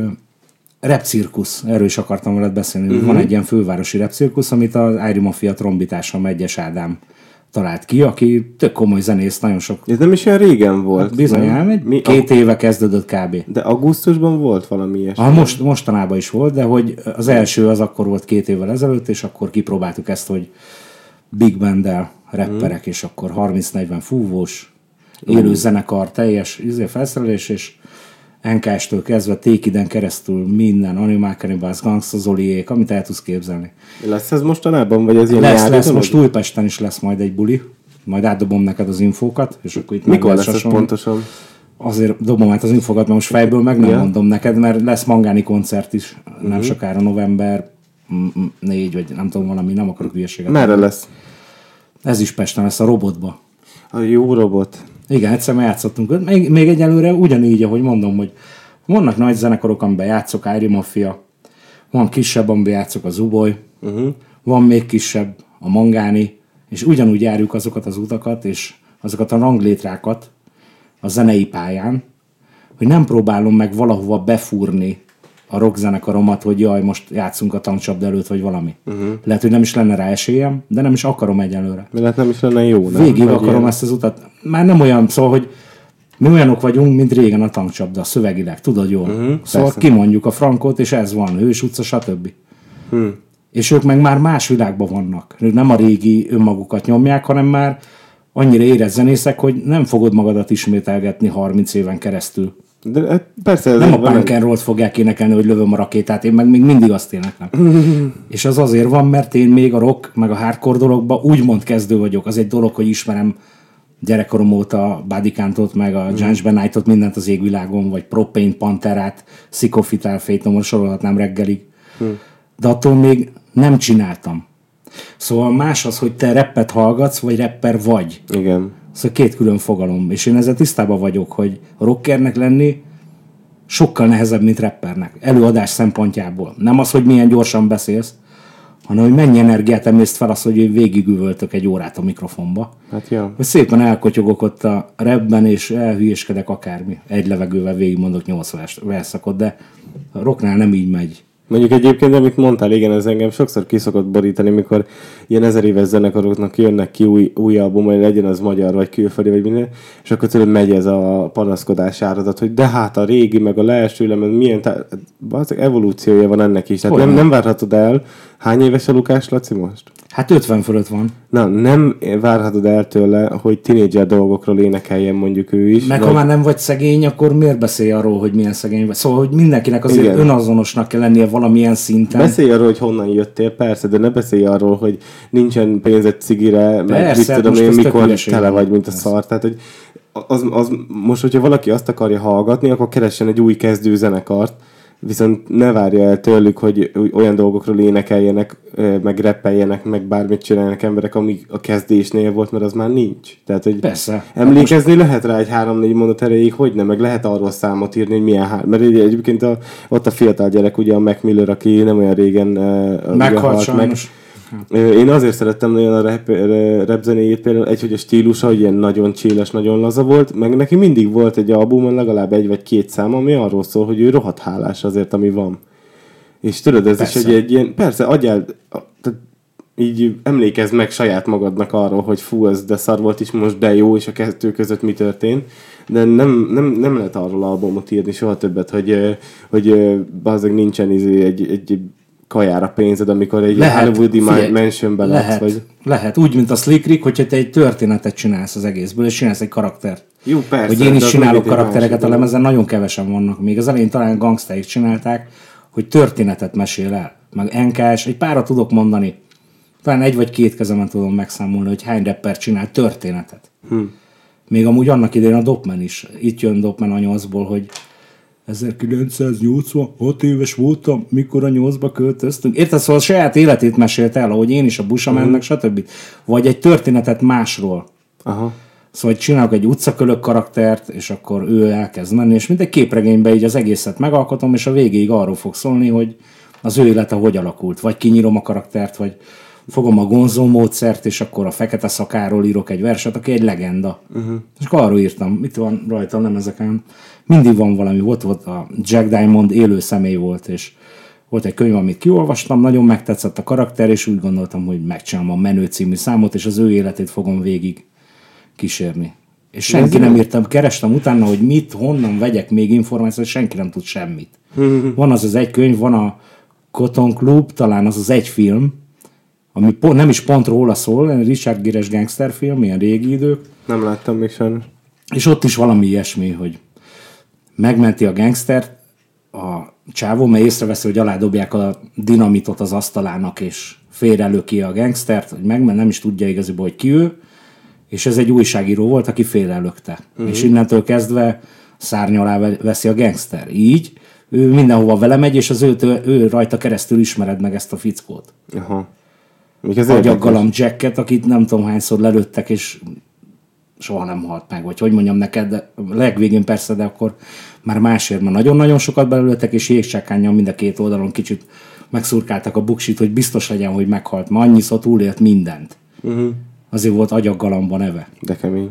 repcirkusz, erről is akartam veled beszélni. Uh-huh. Van egy ilyen fővárosi repcirkusz, amit az Irie Mafia trombitása Megyes Ádám talált ki, aki tök komoly zenész, nagyon sok Ez nem is olyan régen volt. bizony nem? elmegy. Mi, Két éve kezdődött kb. De augusztusban volt valami ilyesmi. Ah, most, mostanában is volt, de hogy az első az akkor volt két évvel ezelőtt, és akkor kipróbáltuk ezt, hogy big band rapperek, és akkor 30-40 fúvós, élő zenekar, teljes izé, felszerelés, és NKS-től kezdve Tékiden keresztül minden, Animal Cannibals, Gangsta Zoliék, amit el tudsz képzelni. Lesz ez mostanában, vagy ez ilyen Lesz, nyári lesz, dolog? most Újpesten is lesz majd egy buli, majd átdobom neked az infókat, és akkor itt Mikor lesz ez pontosan? Azért dobom át az infokat, mert most fejből meg nem Ja. mondom neked, mert lesz mangáni koncert is, nem sokára november 4, vagy nem tudom valami, nem akarok hülyeséget. Merre lesz? Ez is Pesten lesz a robotba. A jó robot. Igen, egyszer már játszottunk. ott. Még, még egyelőre ugyanígy, ahogy mondom, hogy vannak nagy zenekarok, amiben játszok, Ári Mafia, van kisebb, amiben játszok a Zuboy, uh-huh. van még kisebb, a Mangáni, és ugyanúgy járjuk azokat az utakat, és azokat a ranglétrákat a zenei pályán, hogy nem próbálom meg valahova befúrni a rockzenekaromat, hogy jaj, most játszunk a tankcsapda előtt, vagy valami. Uh-huh. Lehet, hogy nem is lenne rá esélyem, de nem is akarom egyelőre. Mert hát nem is lenne jó, nem? Végig akarom ilyen- ezt az utat. Már nem olyan, szóval, hogy mi olyanok vagyunk, mint régen a tankcsapda, szövegileg, tudod jól. Uh-huh, szóval persze. kimondjuk a frankot, és ez van, Hős utca, stb. Hmm. És ők meg már más világban vannak. Ők nem a régi önmagukat nyomják, hanem már annyira érett zenészek, hogy nem fogod magadat ismételgetni 30 éven keresztül De hát persze ez Nem a punk fogják énekelni, hogy lövöm a rakétát, én meg még mindig azt éneklem. és az azért van, mert én még a rock, meg a hardcore dologba úgymond kezdő vagyok. Az egy dolog, hogy ismerem gyerekkorom óta Bodycount-ot, meg a Judge Benightot, mindent az égvilágon, vagy Propane Panterát, Sycophiltál Fétomor, sorolhatnám reggelig. De attól még nem csináltam. Szóval más az, hogy te rappet hallgatsz, vagy rapper vagy. Igen. Szóval két külön fogalom. És én ezzel tisztában vagyok, hogy rockernek lenni sokkal nehezebb, mint rappernek. Előadás szempontjából. Nem az, hogy milyen gyorsan beszélsz, hanem hogy mennyi energiát emészt fel az, hogy végigüvöltök egy órát a mikrofonba. Hát jó. Hogy szépen elkotyogok ott a repben, és elhülyéskedek akármi. Egy levegővel végigmondok 8 vers- verszakot, de a rocknál nem így megy. Mondjuk egyébként, amit mondtál, igen, ez engem sokszor kiszokott borítani, mikor ilyen ezer éves zenekaroknak jönnek ki új, új album, hogy legyen az magyar, vagy külföldi, vagy minden, és akkor tőled megy ez a panaszkodás áradat, hogy de hát a régi, meg a leeső lemez, milyen, tá- az evolúciója van ennek is. Tehát nem? nem várhatod el. Hány éves a Lukás Laci most? Hát 50 fölött van. Na, nem várhatod el tőle, hogy tinédzser dolgokról énekeljen mondjuk ő is. Meg ha vagy- már nem vagy szegény, akkor miért beszélj arról, hogy milyen szegény vagy? Szóval, hogy mindenkinek azért Igen. Önazonosnak kell lennie valamilyen szinten. Beszélj arról, hogy honnan jöttél, persze, de ne beszélj arról, hogy nincsen pénzed cigire, meg Persze, mit hát tudom én, mikor tele vagy, mint a szar. Tehát, hogy az, az, most, hogyha valaki azt akarja hallgatni, akkor keressen egy új kezdő zenekart, viszont ne várja el tőlük, hogy olyan dolgokról énekeljenek, meg rappeljenek, meg bármit csináljanak emberek, ami a kezdésnél volt, mert az már nincs. Tehát, hogy Persze. Emlékezni lehet rá egy három-négy mondat erejéig, hogy nem, meg lehet arról számot írni, hogy milyen hár... Mert egy- egyébként a, ott a fiatal gyerek, ugye a Mac Miller, aki nem olyan régen uh, Meghalt sajnos. Én azért szerettem nagyon a rap, rap zenéjét, például egy, hogy a stílusa, hogy ilyen nagyon cséles, nagyon laza volt, meg neki mindig volt egy albumon legalább egy vagy két szám, ami arról szól, hogy ő rohadt hálás azért, ami van. És tudod, ez Persze. is egy, egy ilyen, persze, adjál, tehát így emlékezz meg saját magadnak arról, hogy fú, ez de szar volt is most, de jó, és a kettő között mi történt. De nem, nem, nem lehet arról albumot írni soha többet, hogy, ö, hogy bazdeg nincsen izé egy, egy kajára pénzed, amikor egy Lehet, Hollywoodi mansionben lehet, vagy... lehet. Úgy, mint a Slick Rick, hogyha te egy történetet csinálsz az egészből, és csinálsz egy karaktert. Jó, persze. hogy én is csinálok karaktereket a lemezen, nagyon kevesen vannak. Még az elején talán gangsterik csinálták, hogy történetet mesél el. Meg NKS, egy párat tudok mondani. Talán egy vagy két kezemen tudom megszámolni, hogy hány rapper csinál történetet. Hm. Még amúgy annak idején a Dopman is. Itt jön Dopman a nyolcból, hogy 1986 éves voltam, mikor a nyolcba költöztünk. Érted? Szóval a saját életét mesélte el, ahogy én is a busa mm. meg stb. Vagy egy történetet másról. Aha. Szóval csinálok egy utcakölök karaktert, és akkor ő elkezd menni, és mint egy képregényben így az egészet megalkotom, és a végéig arról fog szólni, hogy az ő élete hogy alakult. Vagy kinyírom a karaktert, vagy fogom a Gonzo módszert, és akkor a fekete szakáról írok egy verset, aki egy legenda. Uh-huh. És akkor arról írtam, mit van rajta, nem ezeken. Mindig van valami, volt, volt a Jack Diamond élő személy volt, és volt egy könyv, amit kiolvastam, nagyon megtetszett a karakter, és úgy gondoltam, hogy megcsinálom a Menő című számot, és az ő életét fogom végig kísérni. És senki nem írtam, kerestem utána, hogy mit, honnan vegyek még információt, senki nem tud semmit. van az az egy könyv, van a Cotton Club, talán az az egy film, ami pont, nem is pont róla szól, Richard Gere-s gangsterfilm, ilyen régi idők, Nem láttam még sajnos. és ott is valami ilyesmi, hogy megmenti a gangstert, a csávó, mert észreveszi, hogy aládobják a dinamitot az asztalának, és félrelöki a gangstert, hogy megment, nem is tudja igazából, hogy ki ő, és ez egy újságíró volt, aki félrelökte. Uh-huh. És innentől kezdve szárny alá ve- veszi a gangster. Így ő mindenhova vele megy, és az őtől, ő rajta keresztül ismered meg ezt a fickót. Aha. Érdekes. Agyaggalam Jacket, akit nem tudom hányszor lelőttek, és soha nem halt meg, vagy hogy mondjam neked, de legvégén persze, de akkor már másért, mert nagyon-nagyon sokat belőltek, és jégcsákánnyal mind a két oldalon kicsit megszurkáltak a buksit, hogy biztos legyen, hogy meghalt, mert annyiszor túlélt mindent. Uh-huh. Azért volt agyaggalamba neve. De kemény.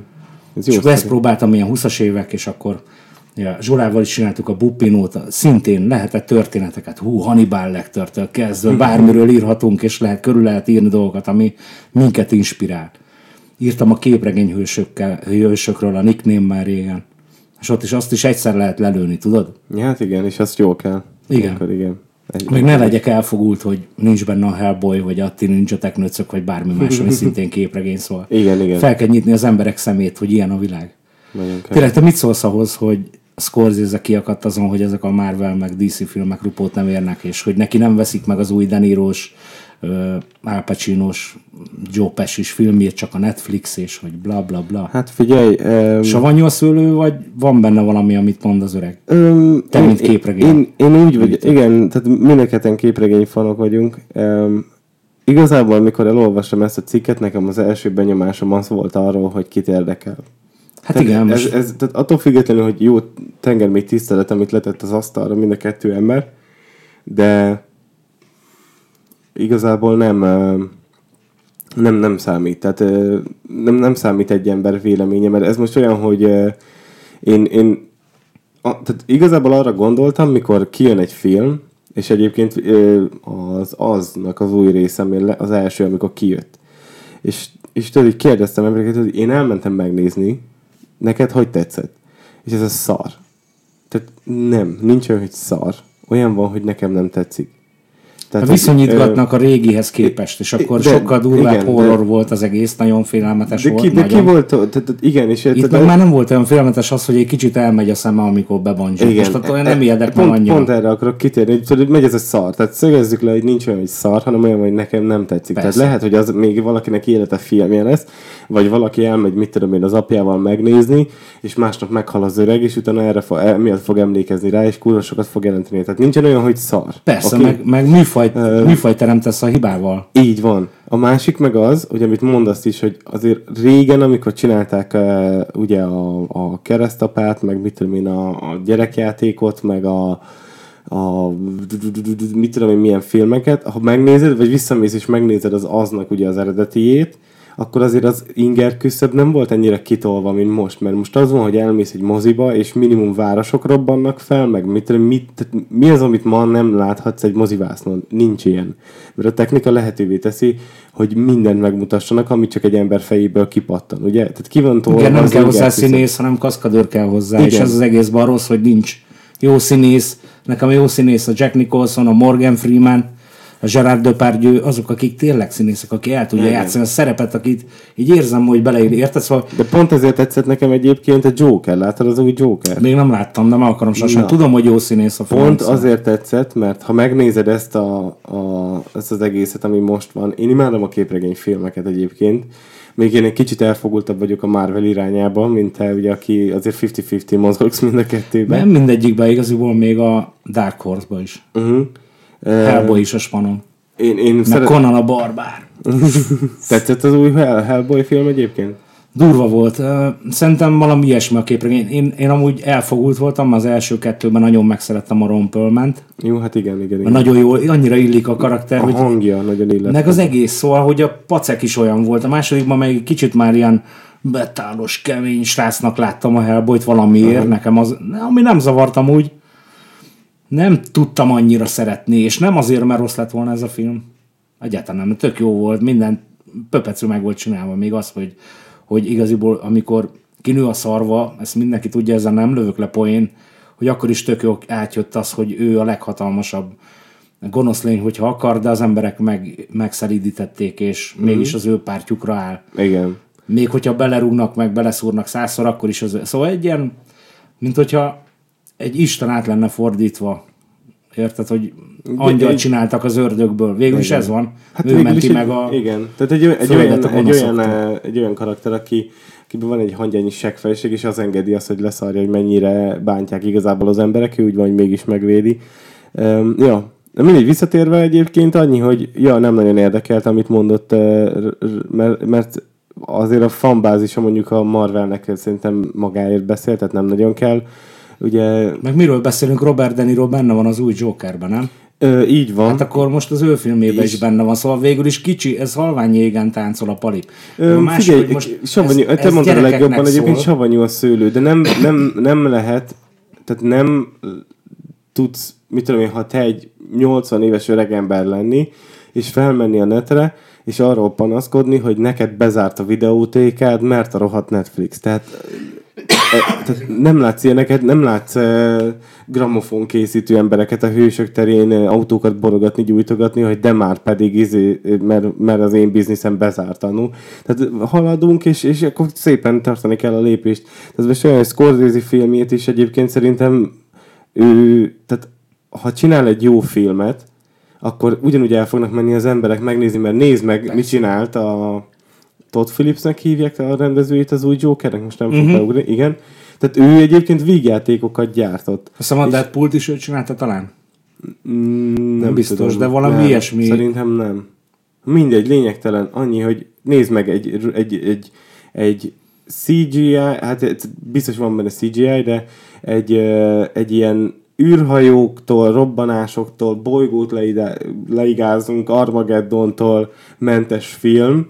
Ez És jó akkor ezt próbáltam ilyen 20-as évek, és akkor ja, Zsolával is csináltuk a Buppinót, szintén lehetett történeteket, hú, Hannibal Lectertől kezdve, bármiről írhatunk, és lehet körül lehet írni dolgokat, ami minket inspirál. Írtam a képregény hősökkel, hősökről, a nickname már régen. És ott is azt is egyszer lehet lelőni, tudod? Ja, hát igen, és azt jól kell. Igen. Akkor igen. Egy, Meg ne legyek elfogult, hogy nincs benne a Hellboy, vagy a Ninja Technöcök, vagy bármi más, ami szintén képregény szól. Igen, igen. Fel kell nyitni az emberek szemét, hogy ilyen a világ. Nagyon. Tényleg te mit szólsz ahhoz, hogy Scorsese kiakadt azon, hogy ezek a Marvel meg DC filmek rupót nem érnek, és hogy neki nem veszik meg az új Denirós, Al Pacino-s Joe Pesci-s filmjét, csak a Netflix, és hogy bla bla bla. Hát figyelj... Um, Savanyú a szőlő, vagy van benne valami, amit mond az öreg? Um, Te, mint képregény. Én, én úgy vagy, igen, tehát mindenketen képregény fanok vagyunk. Um, igazából, mikor elolvastam ezt a cikket, nekem az első benyomásom az volt arról, hogy kit érdekel. Hát tehát igen, ez, most ez, tehát attól függetlenül, hogy jó tenger még tisztelet, amit letett az asztalra mind a kettő ember, de igazából nem, nem, nem számít. Tehát nem, nem számít egy ember véleménye, mert ez most olyan, hogy én, én a, tehát igazából arra gondoltam, mikor kijön egy film, és egyébként az aznak az új része, az első, amikor kijött. És, és tudod, így kérdeztem embereket, hogy én elmentem megnézni, neked hogy tetszett? És ez a szar. Tehát nem, nincs olyan, hogy szar. Olyan van, hogy nekem nem tetszik. Tehát, viszonyítgatnak a régihez képest, és akkor de- sokkal durvább igen, de- horror volt az egész, nagyon félelmetes de volt. ki, de ki volt, tehát, tehát igen, és Itt tehát- meg már nem volt olyan félelmetes az, hogy egy kicsit elmegy a szeme, amikor bebancsol. Most ott olyan nem meg pont, annyira. Pont erre akarok kitérni, hogy tudod, megy ez a szar. Tehát szögezzük le, hogy nincs olyan, hogy szar, hanem olyan, hogy nekem nem tetszik. Persze. Tehát lehet, hogy az még valakinek élete filmje lesz, vagy valaki elmegy, mit tudom én, az apjával megnézni, és másnap meghal az öreg, és utána erre fog, el, miatt fog emlékezni rá, és kurva sokat fog jelenteni. Tehát nincsen olyan, hogy szar. Persze, Oké? meg, meg műfajt, műfajt teremtesz a hibával. Így van. A másik meg az, hogy amit mondasz is, hogy azért régen, amikor csinálták uh, ugye a, a keresztapát, meg mit tudom én, a, a gyerekjátékot, meg a, a mit tudom én, milyen filmeket, ha megnézed, vagy visszamész és megnézed az aznak ugye az eredetiét, akkor azért az inger küszöb nem volt ennyire kitolva, mint most, mert most az van, hogy elmész egy moziba, és minimum városok robbannak fel, meg mit, mit, mi az, amit ma nem láthatsz egy mozivásznon? Nincs ilyen. Mert a technika lehetővé teszi, hogy mindent megmutassanak, amit csak egy ember fejéből kipattan, ugye? Tehát ki van tolva Igen, nem kell hozzá színész, hanem kaszkadőr kell hozzá, Igen. és ez az egész rossz, hogy nincs jó színész. Nekem a jó színész a Jack Nicholson, a Morgan Freeman, a Gerard Depardieu, azok, akik tényleg színészek, aki el tudja Igen. játszani a szerepet, akit így érzem, hogy beleír. Érted? Szóval De pont ezért tetszett nekem egyébként a Joker, láttad az új Joker? még nem láttam, de meg akarom sosem. Na. Tudom, hogy jó színész a Pont franc. azért tetszett, mert ha megnézed ezt, a, a, ezt az egészet, ami most van, én imádom a képregény filmeket egyébként, még én egy kicsit elfogultabb vagyok a Marvel irányában, mint te, ugye, aki azért 50-50 mozogsz mind a kettőben. Nem mindegyikben igaziból még a Dark Horse-ba is. Uh-huh. Hellboy is a spanom. Én, én Meg szeret... Conan a barbár. Tetszett az új Hell, Hellboy film egyébként? Durva volt. Szerintem valami ilyesmi a képregény. Én, én amúgy elfogult voltam, az első kettőben nagyon megszerettem a Ron Perlman-t. Jó, hát igen, igen, igen. Nagyon jó, annyira illik a karakter, A hogy hangja nagyon illet. meg az egész, szóval, hogy a pacek is olyan volt. A másodikban meg kicsit már ilyen betálos, kemény srácnak láttam a Hellboyt valamiért, uh-huh. nekem az, ami nem zavartam úgy, nem tudtam annyira szeretni, és nem azért, mert rossz lett volna ez a film. Egyáltalán nem, tök jó volt, minden pöpecő meg volt csinálva, még az, hogy, hogy igaziból, amikor kinő a szarva, ezt mindenki tudja, ezzel nem lövök le poén, hogy akkor is tök jó átjött az, hogy ő a leghatalmasabb gonosz lény, hogyha akar, de az emberek meg, megszelídítették, és mm-hmm. mégis az ő pártjukra áll. Igen. Még hogyha belerúgnak, meg beleszúrnak százszor, akkor is az... Szóval egy ilyen, mint hogyha egy Isten át lenne fordítva. Érted, hogy angyal csináltak az ördögből. Végül is ez van. Hát ő menti is meg a... Igen, tehát egy, egy, olyan, egy, olyan, eh, egy olyan karakter, aki, akiben van egy hangyányi seggfejség, és az engedi azt, hogy leszarja, hogy mennyire bántják igazából az emberek, ő úgy van, hogy mégis megvédi. Um, ja, de mindegy, visszatérve egyébként annyi, hogy ja, nem nagyon érdekelt, amit mondott, eh, mert, mert azért a fanbázisa mondjuk a Marvelnek szerintem magáért beszél, tehát nem nagyon kell. Ugye Meg miről beszélünk? Robert De Niro benne van az új Jokerben, nem? ö, így van. Hát akkor most az ő filmében is És- benne van, szóval végül is kicsi, ez halvány jégen táncol a pali. Ö, A másik, figyelj, most savanyú, ez- te ez mondtad a legjobban, gyerekeknek egyébként szól. savanyú a szőlő, de nem, nem, nem lehet, tehát nem tudsz, mit tudom én, ha te egy 80 éves öregember lenni, és felmenni a netre, és arról panaszkodni, hogy neked bezárt a videótékád, mert a rohadt Netflix. Tehát tehát nem látsz ilyeneket, nem látsz e, gramofon készítő embereket a hősök terén e, autókat borogatni, gyújtogatni, hogy de már pedig izé, mert, mert az én bizniszem bezártanul. Tehát haladunk, és, és akkor szépen tartani kell a lépést. Tehát most olyan Scorsese filmjét is egyébként szerintem ő, tehát ha csinál egy jó filmet, akkor ugyanúgy el fognak menni az emberek megnézni, mert nézd meg, Persze. mit csinált a Todd Phillipsnek hívják a rendezőjét az új Jokernek, most nem uh-huh. fog mhm. beugrani, igen. Tehát ő egyébként vígjátékokat gyártott. Azt hiszem a Deadpool-t is ő csinálta talán? Mm, nem, biztos, tudom, de valami nem, ilyesmi. Szerintem nem. Mindegy, lényegtelen. Annyi, hogy nézd meg egy, egy, egy, egy CGI, hát biztos van benne CGI, de egy, egy ilyen űrhajóktól, robbanásoktól, bolygót leigázunk, Armageddontól mentes film,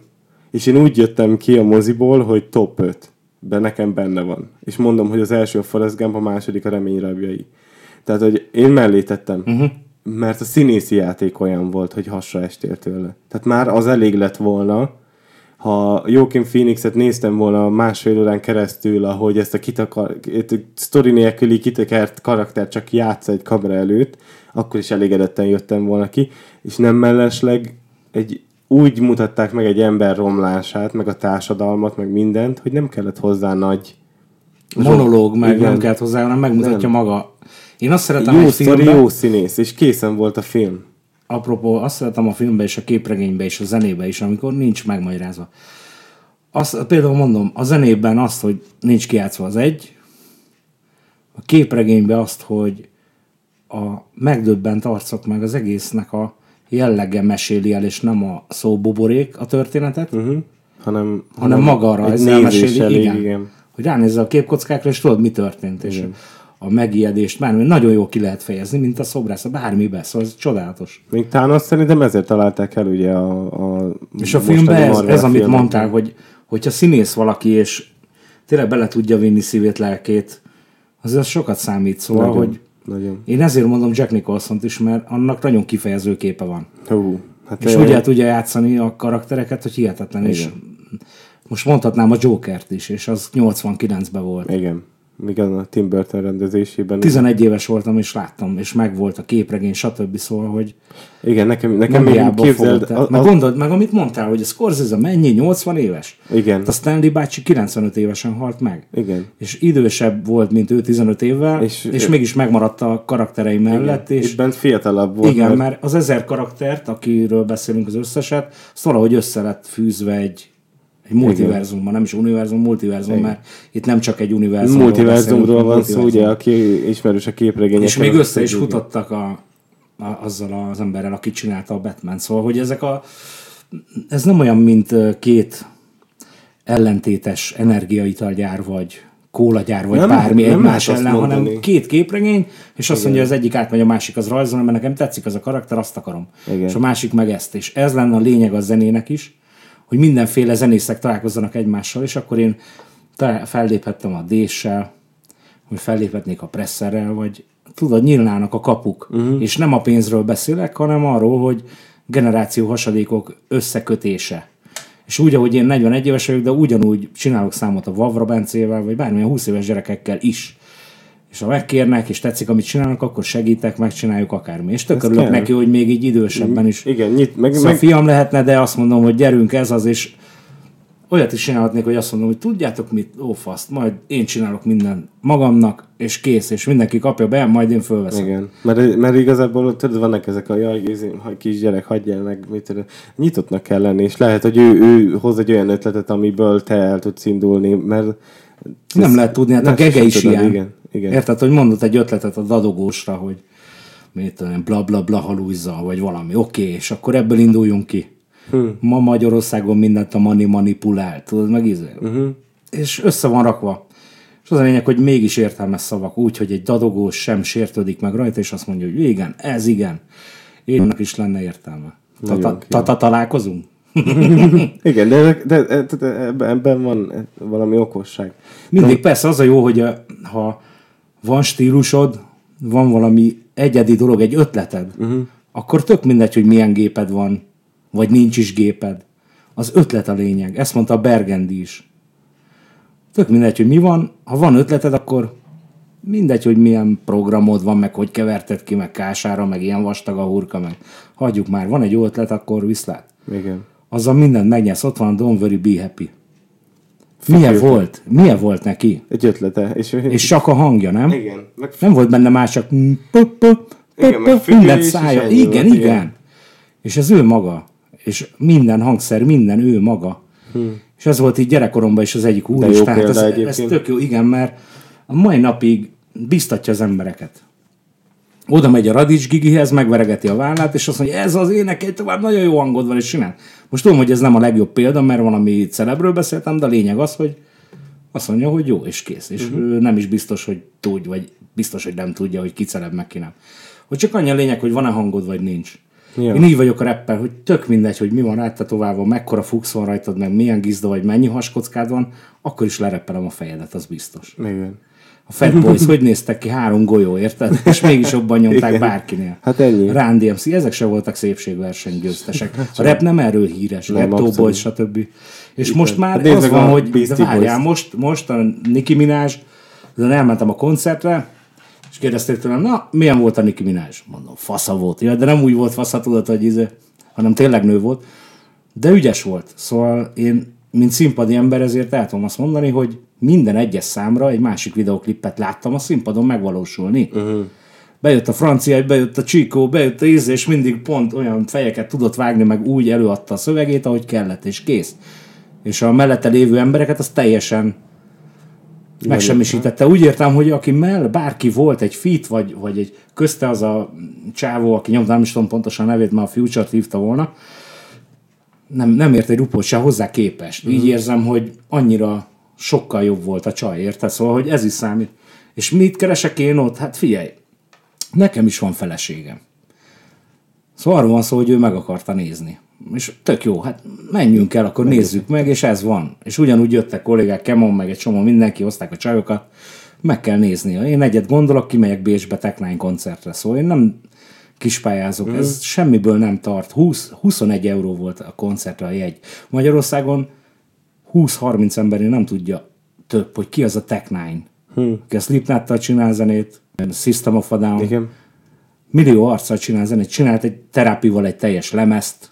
és én úgy jöttem ki a moziból, hogy top 5. De nekem benne van. És mondom, hogy az első a Forrest Gump, a második a Remény rabjai. Tehát, hogy én mellé tettem. Uh-huh. Mert a színészi játék olyan volt, hogy hasra estél tőle. Tehát már az elég lett volna, ha Joaquin Phoenixet néztem volna másfél órán keresztül, ahogy ezt a kitakar, sztori nélküli kitakert karakter csak játsza egy kamera előtt, akkor is elégedetten jöttem volna ki, és nem mellesleg egy úgy mutatták meg egy ember romlását, meg a társadalmat, meg mindent, hogy nem kellett hozzá nagy monológ, meg igen. nem kellett hozzá, hanem megmutatja nem. maga. Én azt szeretem jó egy filmben... jó színész, és készen volt a film. Apropó, azt szeretem a filmben és a képregényben és a zenébe is, amikor nincs megmagyarázva. Azt, például mondom, a zenében azt, hogy nincs kiátszva az egy, a képregényben azt, hogy a megdöbbent arcok meg az egésznek a jellege meséli el, és nem a szóbuborék a történetet, uh-huh. hanem, hanem maga a rajz elmeséli. Elég, igen. igen. Hogy ránézze a képkockákra, és tudod, mi történt. És igen. a megijedést már nagyon jó ki lehet fejezni, mint a szobrász, a bármibe, szóval ez csodálatos. Még talán azt szerintem ezért találták el ugye a, a És a filmben ez, ez amit mondtál, hogy hogyha színész valaki, és tényleg bele tudja vinni szívét, lelkét, az, az sokat számít, szóval, Nagyon. hogy nagyon. Én ezért mondom Jack nicholson is, mert annak nagyon kifejező képe van. Hú, hát és úgy el tudja játszani a karaktereket, hogy hihetetlen. Igen. És most mondhatnám a Jokert is, és az 89-ben volt. Igen. Még a Tim Burton rendezésében. 11 éves voltam, és láttam, és megvolt a képregény, stb. Szóval, hogy igen, nekem, nekem nem képzeld. A, a, meg gondold meg, amit mondtál, hogy a Scorsese mennyi, 80 éves? Igen. A Stanley bácsi 95 évesen halt meg. Igen. És idősebb volt, mint ő 15 évvel, és, és mégis megmaradt a karakterei mellett. Igen. És, bent fiatalabb volt. Igen, mert... mert az ezer karaktert, akiről beszélünk az összeset, azt valahogy össze lett fűzve egy egy multiverzumban, nem is univerzum, multiverzum, Igen. mert itt nem csak egy univerzum. Multiverzumról van szó, ugye, aki ismerős a képregények. És még össze is futottak a, a, azzal az emberrel, aki csinálta a Batman. Szóval, hogy ezek a... Ez nem olyan, mint két ellentétes energiaitalgyár, vagy kólagyár, vagy nem, bármi nem egymás ellen, mondani. hanem két képregény, és azt Igen. mondja, az egyik átmegy, a másik az rajzol, mert nekem tetszik az a karakter, azt akarom. Igen. És a másik meg ezt. És ez lenne a lényeg a zenének is, hogy mindenféle zenészek találkozzanak egymással, és akkor én felléphettem a déssel, hogy felléphetnék a presszerrel, vagy tudod, nyílnának a kapuk. Uh-huh. És nem a pénzről beszélek, hanem arról, hogy generáció hasadékok összekötése. És úgy, ahogy én 41 éves vagyok, de ugyanúgy csinálok számot a Vavra Bencével, vagy bármilyen 20 éves gyerekekkel is és ha megkérnek, és tetszik, amit csinálnak, akkor segítek, megcsináljuk akármi. És tök örülök neki, hogy még így idősebben is. Igen, nyit, meg, szóval meg... fiam lehetne, de azt mondom, hogy gyerünk, ez az, és olyat is csinálhatnék, hogy azt mondom, hogy tudjátok mit, ó faszt, majd én csinálok minden magamnak, és kész, és mindenki kapja be, majd én fölveszem. Igen, mert, mert igazából tudod, vannak ezek a jaj, kisgyerek, hagyjál meg, mit tudom, nyitottnak kell lenni, és lehet, hogy ő, ő hoz egy olyan ötletet, amiből te el tudsz indulni, mert nem lehet tudni, hát a gege is tudod, ilyen. Igen. Igen. Érted, hogy mondott egy ötletet a dadogósra, hogy mit tudom, bla bla bla halúzza, vagy valami. Oké, okay, és akkor ebből induljunk ki. Hm. Ma Magyarországon mindent a mani manipulál, tudod, meg izé. Uh-huh. És össze van rakva. És az a lényeg, hogy mégis értelmes szavak, úgy, hogy egy dadogós sem sértődik meg rajta, és azt mondja, hogy igen, ez igen. Énnek is lenne értelme. Tata találkozunk? Igen, de, de, de, de ebben van valami okosság. Mindig persze az a jó, hogy ha van stílusod, van valami egyedi dolog, egy ötleted, uh-huh. akkor tök mindegy, hogy milyen géped van, vagy nincs is géped. Az ötlet a lényeg. Ezt mondta a Bergendi is. Tök mindegy, hogy mi van. Ha van ötleted, akkor mindegy, hogy milyen programod van, meg hogy keverted ki, meg kására, meg ilyen vastag a hurka, meg hagyjuk már. Van egy jó ötlet, akkor viszlát. Igen. Azzal mindent megnyersz. Ott van a Don't Worry, Be Happy. Milyen volt? Milyen volt neki? Egy ötlete. És, És csak a hangja, nem? Igen. Meg Nem volt benne más, csak és szája. Igen, igen. igen. És ez ő maga. És minden hangszer, minden ő maga. És ez volt így gyerekkoromban is az egyik Hmm. jó úristen. Hát ez, ez tök jó, igen, mert a mai napig biztatja az embereket. Oda megy a Radics Gigihez, megveregeti a vállát, és azt mondja, ez az énekelj tovább, nagyon jó hangod van, és csinál. Most tudom, hogy ez nem a legjobb példa, mert valami celebről beszéltem, de a lényeg az, hogy azt mondja, hogy jó, és kész. És uh-huh. nem is biztos, hogy tud, vagy biztos, hogy nem tudja, hogy ki celeb, meg ki nem. Hogy csak annyi a lényeg, hogy van-e hangod, vagy nincs. Ja. Én így vagyok a rappel, hogy tök mindegy, hogy mi van ráttetoválva, mekkora fuchs van rajtad, meg milyen gizda vagy, mennyi haskockád van, akkor is lereppelem a fejedet, az biztos. Igen. A Fat Boys hogy néztek ki? Három golyó, érted? És mégis jobban nyomták Igen. bárkinél. Hát ennyi. Run DMC, ezek se voltak szépségverseny győztesek. A rap nem erről híres, Nem, abszolút. Boys, stb. És most már Hát az van, a hogy de várjál, most, most a Nicki Minaj, de elmentem a koncertre, és kérdezték tőlem, na, milyen volt a Nicki Minaj? Mondom, fasza volt. Ja, de nem úgy volt fasza, tudod, hogy izé, hanem tényleg nő volt. De ügyes volt. Szóval én, mint színpadi ember, ezért el tudom azt mondani, hogy minden egyes számra egy másik videoklipet láttam a színpadon megvalósulni. Uh-huh. Bejött a francia, bejött a Chico, bejött a íz, és mindig pont olyan fejeket tudott vágni, meg úgy előadta a szövegét, ahogy kellett, és kész. És a mellette lévő embereket az teljesen megsemmisítette. Úgy értem, hogy aki mell, bárki volt egy fit, vagy, vagy egy közte az a csávó, aki nyomta, nem is tudom pontosan a nevét, mert a Future-t hívta volna, nem, nem ért egy rupot se hozzá képest. Így érzem, hogy annyira sokkal jobb volt a csaj, érted? Szóval, hogy ez is számít. És mit keresek én ott? Hát figyelj, nekem is van feleségem. Szóval arról van szó, hogy ő meg akarta nézni. És tök jó, hát menjünk el, akkor nézzük meg, és ez van. És ugyanúgy jöttek kollégák, Kemon, meg egy csomó mindenki, hozták a csajokat, meg kell nézni. Én egyet gondolok, kimegyek Bécsbe Tech koncertre, szóval én nem kispályázok, mm. ez semmiből nem tart. 20, 21 euró volt a koncertre a jegy. Magyarországon 20-30 embernél nem tudja több, hogy ki az a Tech Nine. Hm. Ki a Slipknot-tal csinál zenét, System of a Down, Igen. millió arccal csinál zenét, csinált egy terápival egy teljes lemezt,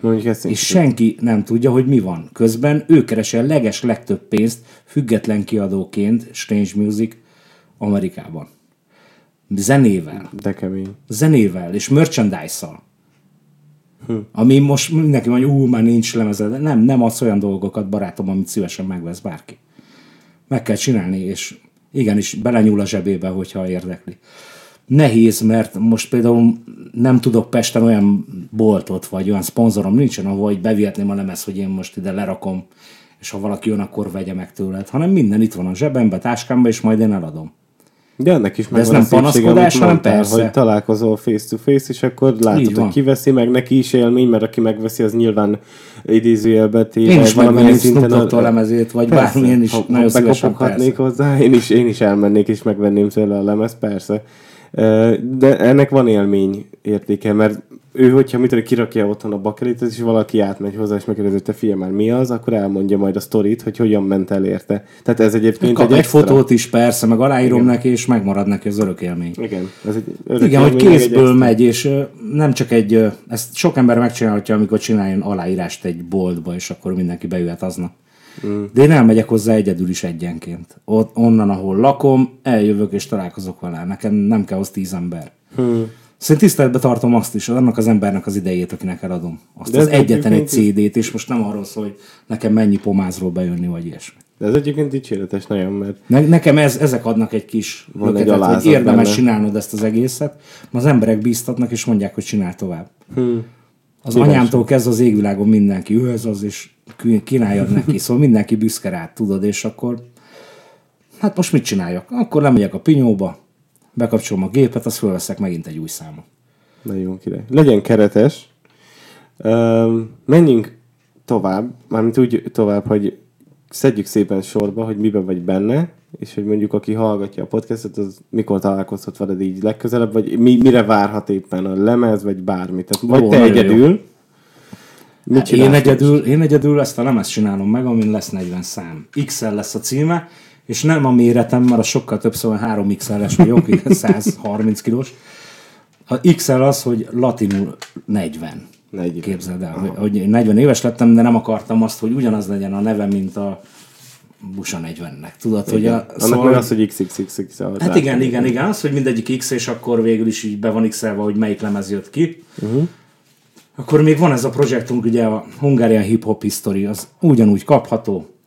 Mondjuk ezt és senki nem tudja, hogy mi van. Közben ő keresi a leges legtöbb pénzt független kiadóként Strange Music Amerikában. Zenével. De kemény. Zenével és merchandise-szal. Hm. Ami most mindenki mondja, ú, már nincs lemeze, de nem, nem az olyan dolgokat, barátom, amit szívesen megvesz bárki. Meg kell csinálni, és igenis belenyúl a zsebébe, hogyha érdekli. Nehéz, mert most például nem tudok Pesten olyan boltot, vagy olyan szponzorom nincsen, ahol hogy bevihetném a lemez, hogy én most ide lerakom, és ha valaki jön, akkor vegye meg tőled, hanem minden itt van a zsebembe, táskámba, és majd én eladom. De ennek is ez megvan nem panaszkodás, hanem persze. hogy találkozol face to face, és akkor látod, hogy kiveszi, meg neki is élmény, mert aki megveszi, az nyilván idézőjelbe téve. Én is megvenném Snoop Dogg-tól lemezét, vagy Persze. bármi, én is ha, nagyon szívesen, persze. hozzá, én is, én is elmennék, és megvenném tőle a lemez, persze. De ennek van élmény értéke, mert ő, hogyha mit tudom, kirakja otthon a bakelit, és valaki átmegy hozzá, és megkérdezi, te figyelj már, mi az, akkor elmondja majd a sztorit, hogy hogyan ment el érte. Tehát ez egyébként Kap egy, egy extra. fotót is persze, meg aláírom neki, és megmarad neki az örök élmény. Igen, ez egy örök Igen, hogy egy kézből extra. megy, és nem csak egy, ezt sok ember megcsinálhatja, amikor csináljon aláírást egy boltba, és akkor mindenki bejöhet aznap. Mm. De én elmegyek hozzá egyedül is egyenként. Ott, onnan, ahol lakom, eljövök és találkozok vele. Nekem nem kell az tíz ember. Hmm. Szerintem tiszteletbe tartom azt is, annak az embernek az idejét, akinek eladom. Azt De az egyetlen egy CD-t, és most nem arról szól, hogy nekem mennyi pomázról bejönni, vagy ilyesmi. De ez egyébként dicséretes nagyon, mert Ne, nekem ez, ezek adnak egy kis Van egy löketet, hogy alázat érdemes benne. csinálnod ezt az egészet, mert az emberek bíztatnak és mondják, hogy csinál tovább. Hmm. Az Kíváncsi. anyámtól kezdve az égvilágon mindenki, ő ez az, és kí- kínáljad neki, szóval mindenki büszke rád, tudod, és akkor hát most mit csináljak? Akkor lemegyek a pinyóba, bekapcsolom a gépet, azt fölveszek megint egy új számot. nagyon király. Legyen keretes. Um, menjünk tovább, mármint úgy tovább, hogy szedjük szépen sorba, hogy miben vagy benne, és hogy mondjuk aki hallgatja a podcastot, az mikor találkozhat veled így legközelebb, vagy mi, mire várhat éppen a lemez, vagy bármi. Tehát vagy Ó, te jó. egyedül, Mit én csinálsz egyedül, én egyedül ezt a lemezt csinálom meg, amin lesz 40 szám. XL lesz a címe, és nem a méretem, mert a sokkal több szóval 3 XL-es vagyok, 130 kilós. A XL az, hogy latinul 40. 40. Képzeld el, hogy, hogy én 40 éves lettem, de nem akartam azt, hogy ugyanaz legyen a neve, mint a Busa 40-nek. Tudod, hogy a, Annak szóval... meg az, hogy XXXX. Hát igen, igen, igen. Az, hogy mindegyik X, és akkor végül is így be van x hogy melyik lemez jött ki. Uh-huh. Akkor még van ez a projektunk, ugye a Hungarian Hip Hop History, az ugyanúgy kapható.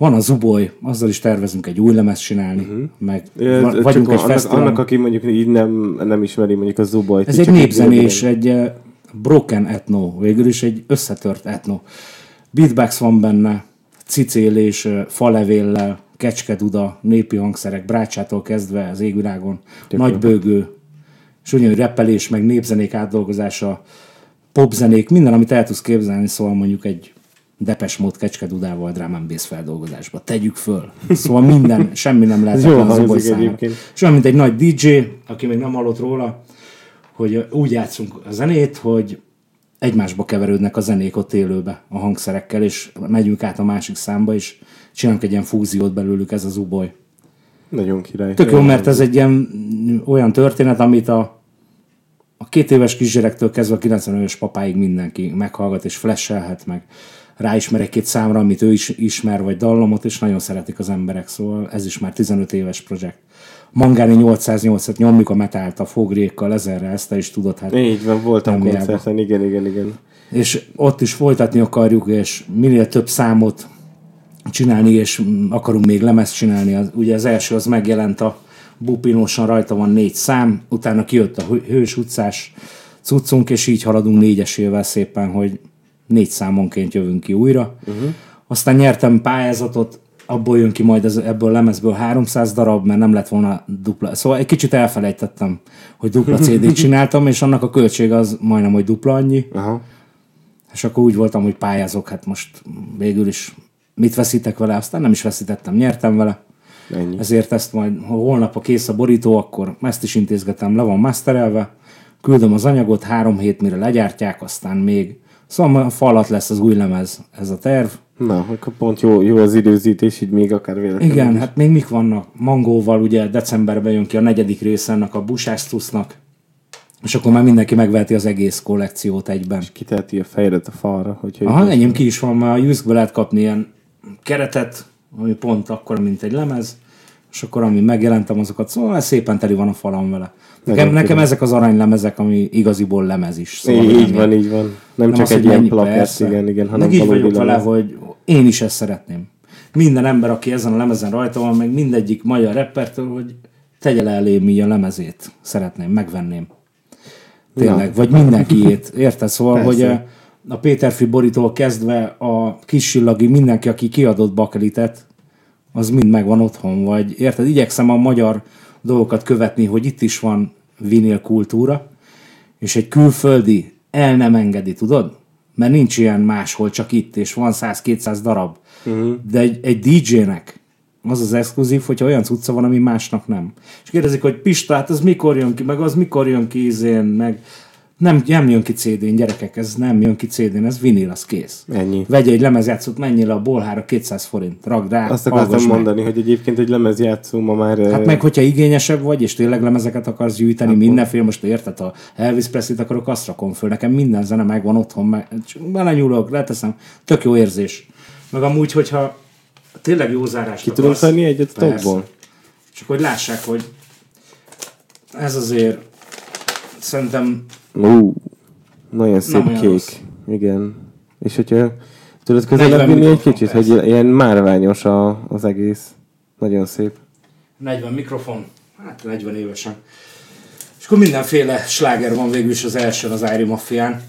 Van a Zuboy, azzal is tervezünk egy új lemezt csinálni, uh-huh. meg Ja, va- vagyunk egy annak, fesztiválon. annak, aki mondjuk így nem, nem ismeri mondjuk a Zuboyt. Ez egy népzenés, egy eh, broken etno, végül is egy összetört etno. Beatbox van benne, cicélés, falevéllel, kecskeduda, népi hangszerek, brácsától kezdve az égvilágon, nagybőgő, és ugyanúgy repelés, meg népzenék átdolgozása, popzenék, minden, amit el tudsz képzelni, szóval mondjuk egy Depes mód kecskedudával drum and bass feldolgozásba. Tegyük föl. Szóval minden, semmi nem lehet jól az egyébként. És olyan, mint egy nagy DJ, aki még nem hallott róla, hogy úgy játszunk a zenét, hogy egymásba keverődnek a zenék ott élőbe a hangszerekkel, és megyünk át a másik számba, és csinálunk egy ilyen fúziót belőlük, ez az uboly. Nagyon király. Tök jó, mert ez egy ilyen olyan történet, amit a, a két éves kisgyerektől kezdve a 90 éves papáig mindenki meghallgat és flashelhet meg. Ráismer egy-két számra, amit ő is ismer, vagy dallamot, és nagyon szeretik az emberek, szóval ez is már 15 éves projekt. Mangáni 808-et nyomjuk a metált a fogrékkal, ezerre, ezt is tudod, hát Így van, voltam Angliában. koncerten, igen, igen, igen. és ott is folytatni akarjuk, és minél több számot csinálni, és akarunk még lemezt csinálni. Ugye az első az megjelent a bupinosan, rajta van négy szám, utána kijött a Hő- Hős utcás cuccunk, és így haladunk négyesével szépen, hogy négy számonként jövünk ki újra. Uh-huh. Aztán nyertem pályázatot, abból jön ki majd ez, ebből a lemezből 300 darab, mert nem lett volna dupla. Szóval egy kicsit elfelejtettem, hogy dupla CD-t csináltam, és annak a költsége az majdnem, hogy dupla annyi. Aha. És akkor úgy voltam, hogy pályázok, hát most végül is mit veszítek vele, aztán nem is veszítettem, nyertem vele. Ennyi. Ezért ezt majd, ha holnap a kész a borító, akkor ezt is intézgetem, le van masterelve, küldöm az anyagot, három hét mire legyártják, aztán még, szóval a falat lesz az új lemez, ez a terv. Na, akkor pont jó, jó az időzítés, így még akár véletlenül. Igen, is. hát még mik vannak? Mangóval ugye decemberben jön ki a negyedik része ennek a Busásztusznak, és akkor már mindenki megveheti az egész kollekciót egyben. Kiteheti a fejedet a falra, hogyha Aha, enyém ki is van, mert a Juice-ből lehet kapni ilyen keretet, ami pont akkor, mint egy lemez, és akkor ami megjelentem azokat, szóval szépen teli van a falam vele. Nekem, Nagyon nekem ezek az aranylemezek, ami igaziból lemez is. Szóval így, nem van, így van. Nem, nem csak az, egy ilyen persze. igen, igen, hanem Meg így vagyok vele, hogy én is ezt szeretném. Minden ember, aki ezen a lemezen rajta van, meg mindegyik magyar rappertől, hogy tegye le elém így a lemezét. Szeretném, megvenném. Tényleg, vagy mindenkiét, érted? Szóval, Persze. hogy a, a Péterfi borítól kezdve a kis csillagi, mindenki, aki kiadott bakelitet, az mind megvan otthon, vagy érted? Igyekszem a magyar dolgokat követni, hogy itt is van vinil kultúra, és egy külföldi el nem engedi, tudod? Mert nincs ilyen máshol, csak itt, és van 100-200 darab. Uh-huh. De egy, egy DJ-nek az az exkluzív, hogyha olyan cucca van, ami másnak nem. És kérdezik, hogy Pista, hát ez mikor jön ki, meg az mikor jön ki izén, meg nem, nem jön ki CD-n, gyerekek, ez nem jön ki CD-n, ez vinil, az kész. Ennyi. Vegye egy lemezjátszót, menjél a bolhára, 200 forint, ragd rá, Azt akartam meg. mondani, hogy egyébként egy lemezjátszó ma már... Hát eh, meg, hogyha igényesebb vagy, és tényleg lemezeket akarsz gyűjteni, mindenféle, most érted, ha Elvis Presley-t akarok, azt rakom föl. Nekem minden zene megvan otthon, meg, csak belenyúlok, leteszem, tök jó érzés. Meg amúgy, hogyha tényleg jó zárást Ki tudunk venni egyet Persze. tokból? Csak hogy lássák, hogy ez azért szerintem Ú, nagyon szép olyan kék. rossz. Igen. És hogyha tudod közelebb 40 vinni egy kicsit, persze. hogy ilyen márványos a, az egész. Nagyon szép. 40 mikrofon, hát 40 évesen. És akkor mindenféle sláger van végül is az első az Irie Maffián.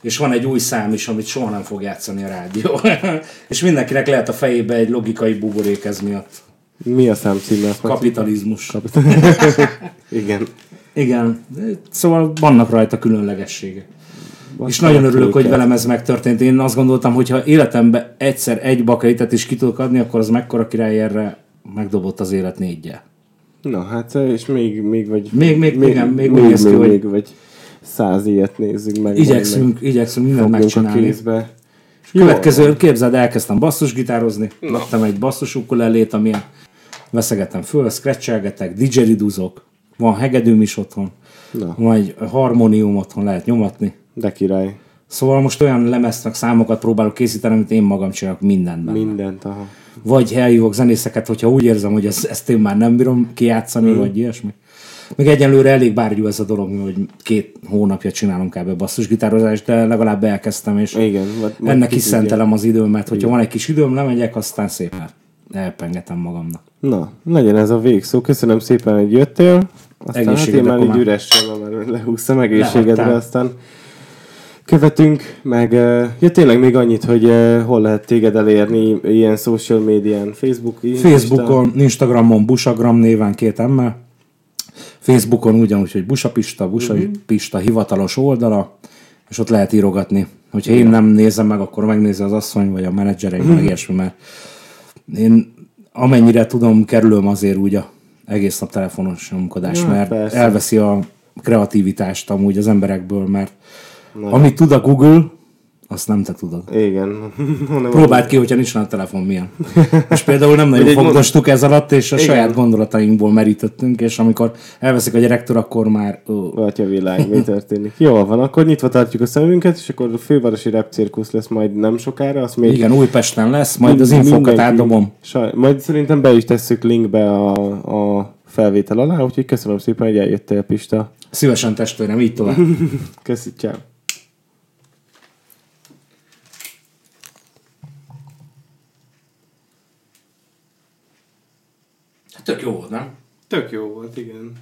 És van egy új szám is, amit soha nem fog játszani a rádió. és mindenkinek lehet a fejébe egy logikai buborék ez miatt. Mi a szám címe? Már- Kapitalizmus. Igen. Igen, szóval vannak rajta különlegességek. Van És nagyon örülök, hogy velem ez megtörtént. Én azt gondoltam, hogy ha életemben egyszer egy bakelitet is ki tudok adni, akkor az mekkora király erre megdobott az élet négyel. Na hát, és még, még vagy... Még- még- igen, még úgy néz ki, még, hogy- még vagy. száz ilyet nézzünk meg. Igyekszünk, igyekszünk mindent Fogjunk a megcsinálni. kézbe. Következő, képzeld, elkezdtem basszusgitározni, vettem egy basszusukulelét, amilyen veszegetem föl, scratchelgetek, didgeriduzok, van hegedűm is otthon, Na. van egy harmónium otthon, lehet nyomatni. De király. Szóval most olyan lemeznek számokat próbálok készíteni, amit én magam csinálok mindenben. Mindent, aha. Vagy elhívok zenészeket, hogyha úgy érzem, hogy ezt, ezt én már nem bírom kijátszani, mm. vagy ilyesmi. Meg egyenlőre elég bárgyú ez a dolog, hogy két hónapja csinálunk kb. basszusgitározást, de legalább elkezdtem, és Igen, vagy- ennek is szentelem az időmet, hogyha van egy kis időm, lemegyek, aztán szépen elpengetem magamnak. Na, legyen ez a végszó. Köszönöm szépen, hogy jöttél. Aztán hát én már így Komám. üresen, mert lehúztam egészségedre, Lehagytál. aztán követünk, meg ja tényleg még annyit, hogy hol lehet téged elérni ilyen social médián, Facebook, Insta? Facebookon, Instagramon Busagram néven két emmel. Facebookon ugyanúgy, hogy Busapista, Busapista hivatalos oldala, és ott lehet írogatni. Hogyha én nem nézem meg, akkor megnézi az asszony, vagy a menedzsereim, meg ilyesmi, mert én amennyire tudom, kerülöm azért úgy a egész nap telefonos nyomkodás, Ja, mert persze. elveszi a kreativitást amúgy az emberekből, mert amit tud a Google, azt nem te tudod. Igen. Próbáld ki, hogyha nincs a telefon milyen. És például nem nagyon Vagy fogdostuk ez alatt, és a Igen. saját gondolatainkból merítettünk, és amikor elveszik a gyerektől, akkor már... Ó, Atya világ, mi történik. Jól van, akkor nyitva tartjuk a szemünket, és akkor a fővárosi repcirkusz lesz majd nem sokára, azt még igen, Újpesten lesz, majd az infokat átdobom. Saj, majd szerintem be is tesszük linkbe a, a felvétel alá, úgyhogy köszönöm szépen, hogy eljöttél, Pista. Szívesen testvérem, így tovább. Köszi, ciao. Tök jó volt, nem? Tök jó volt, igen.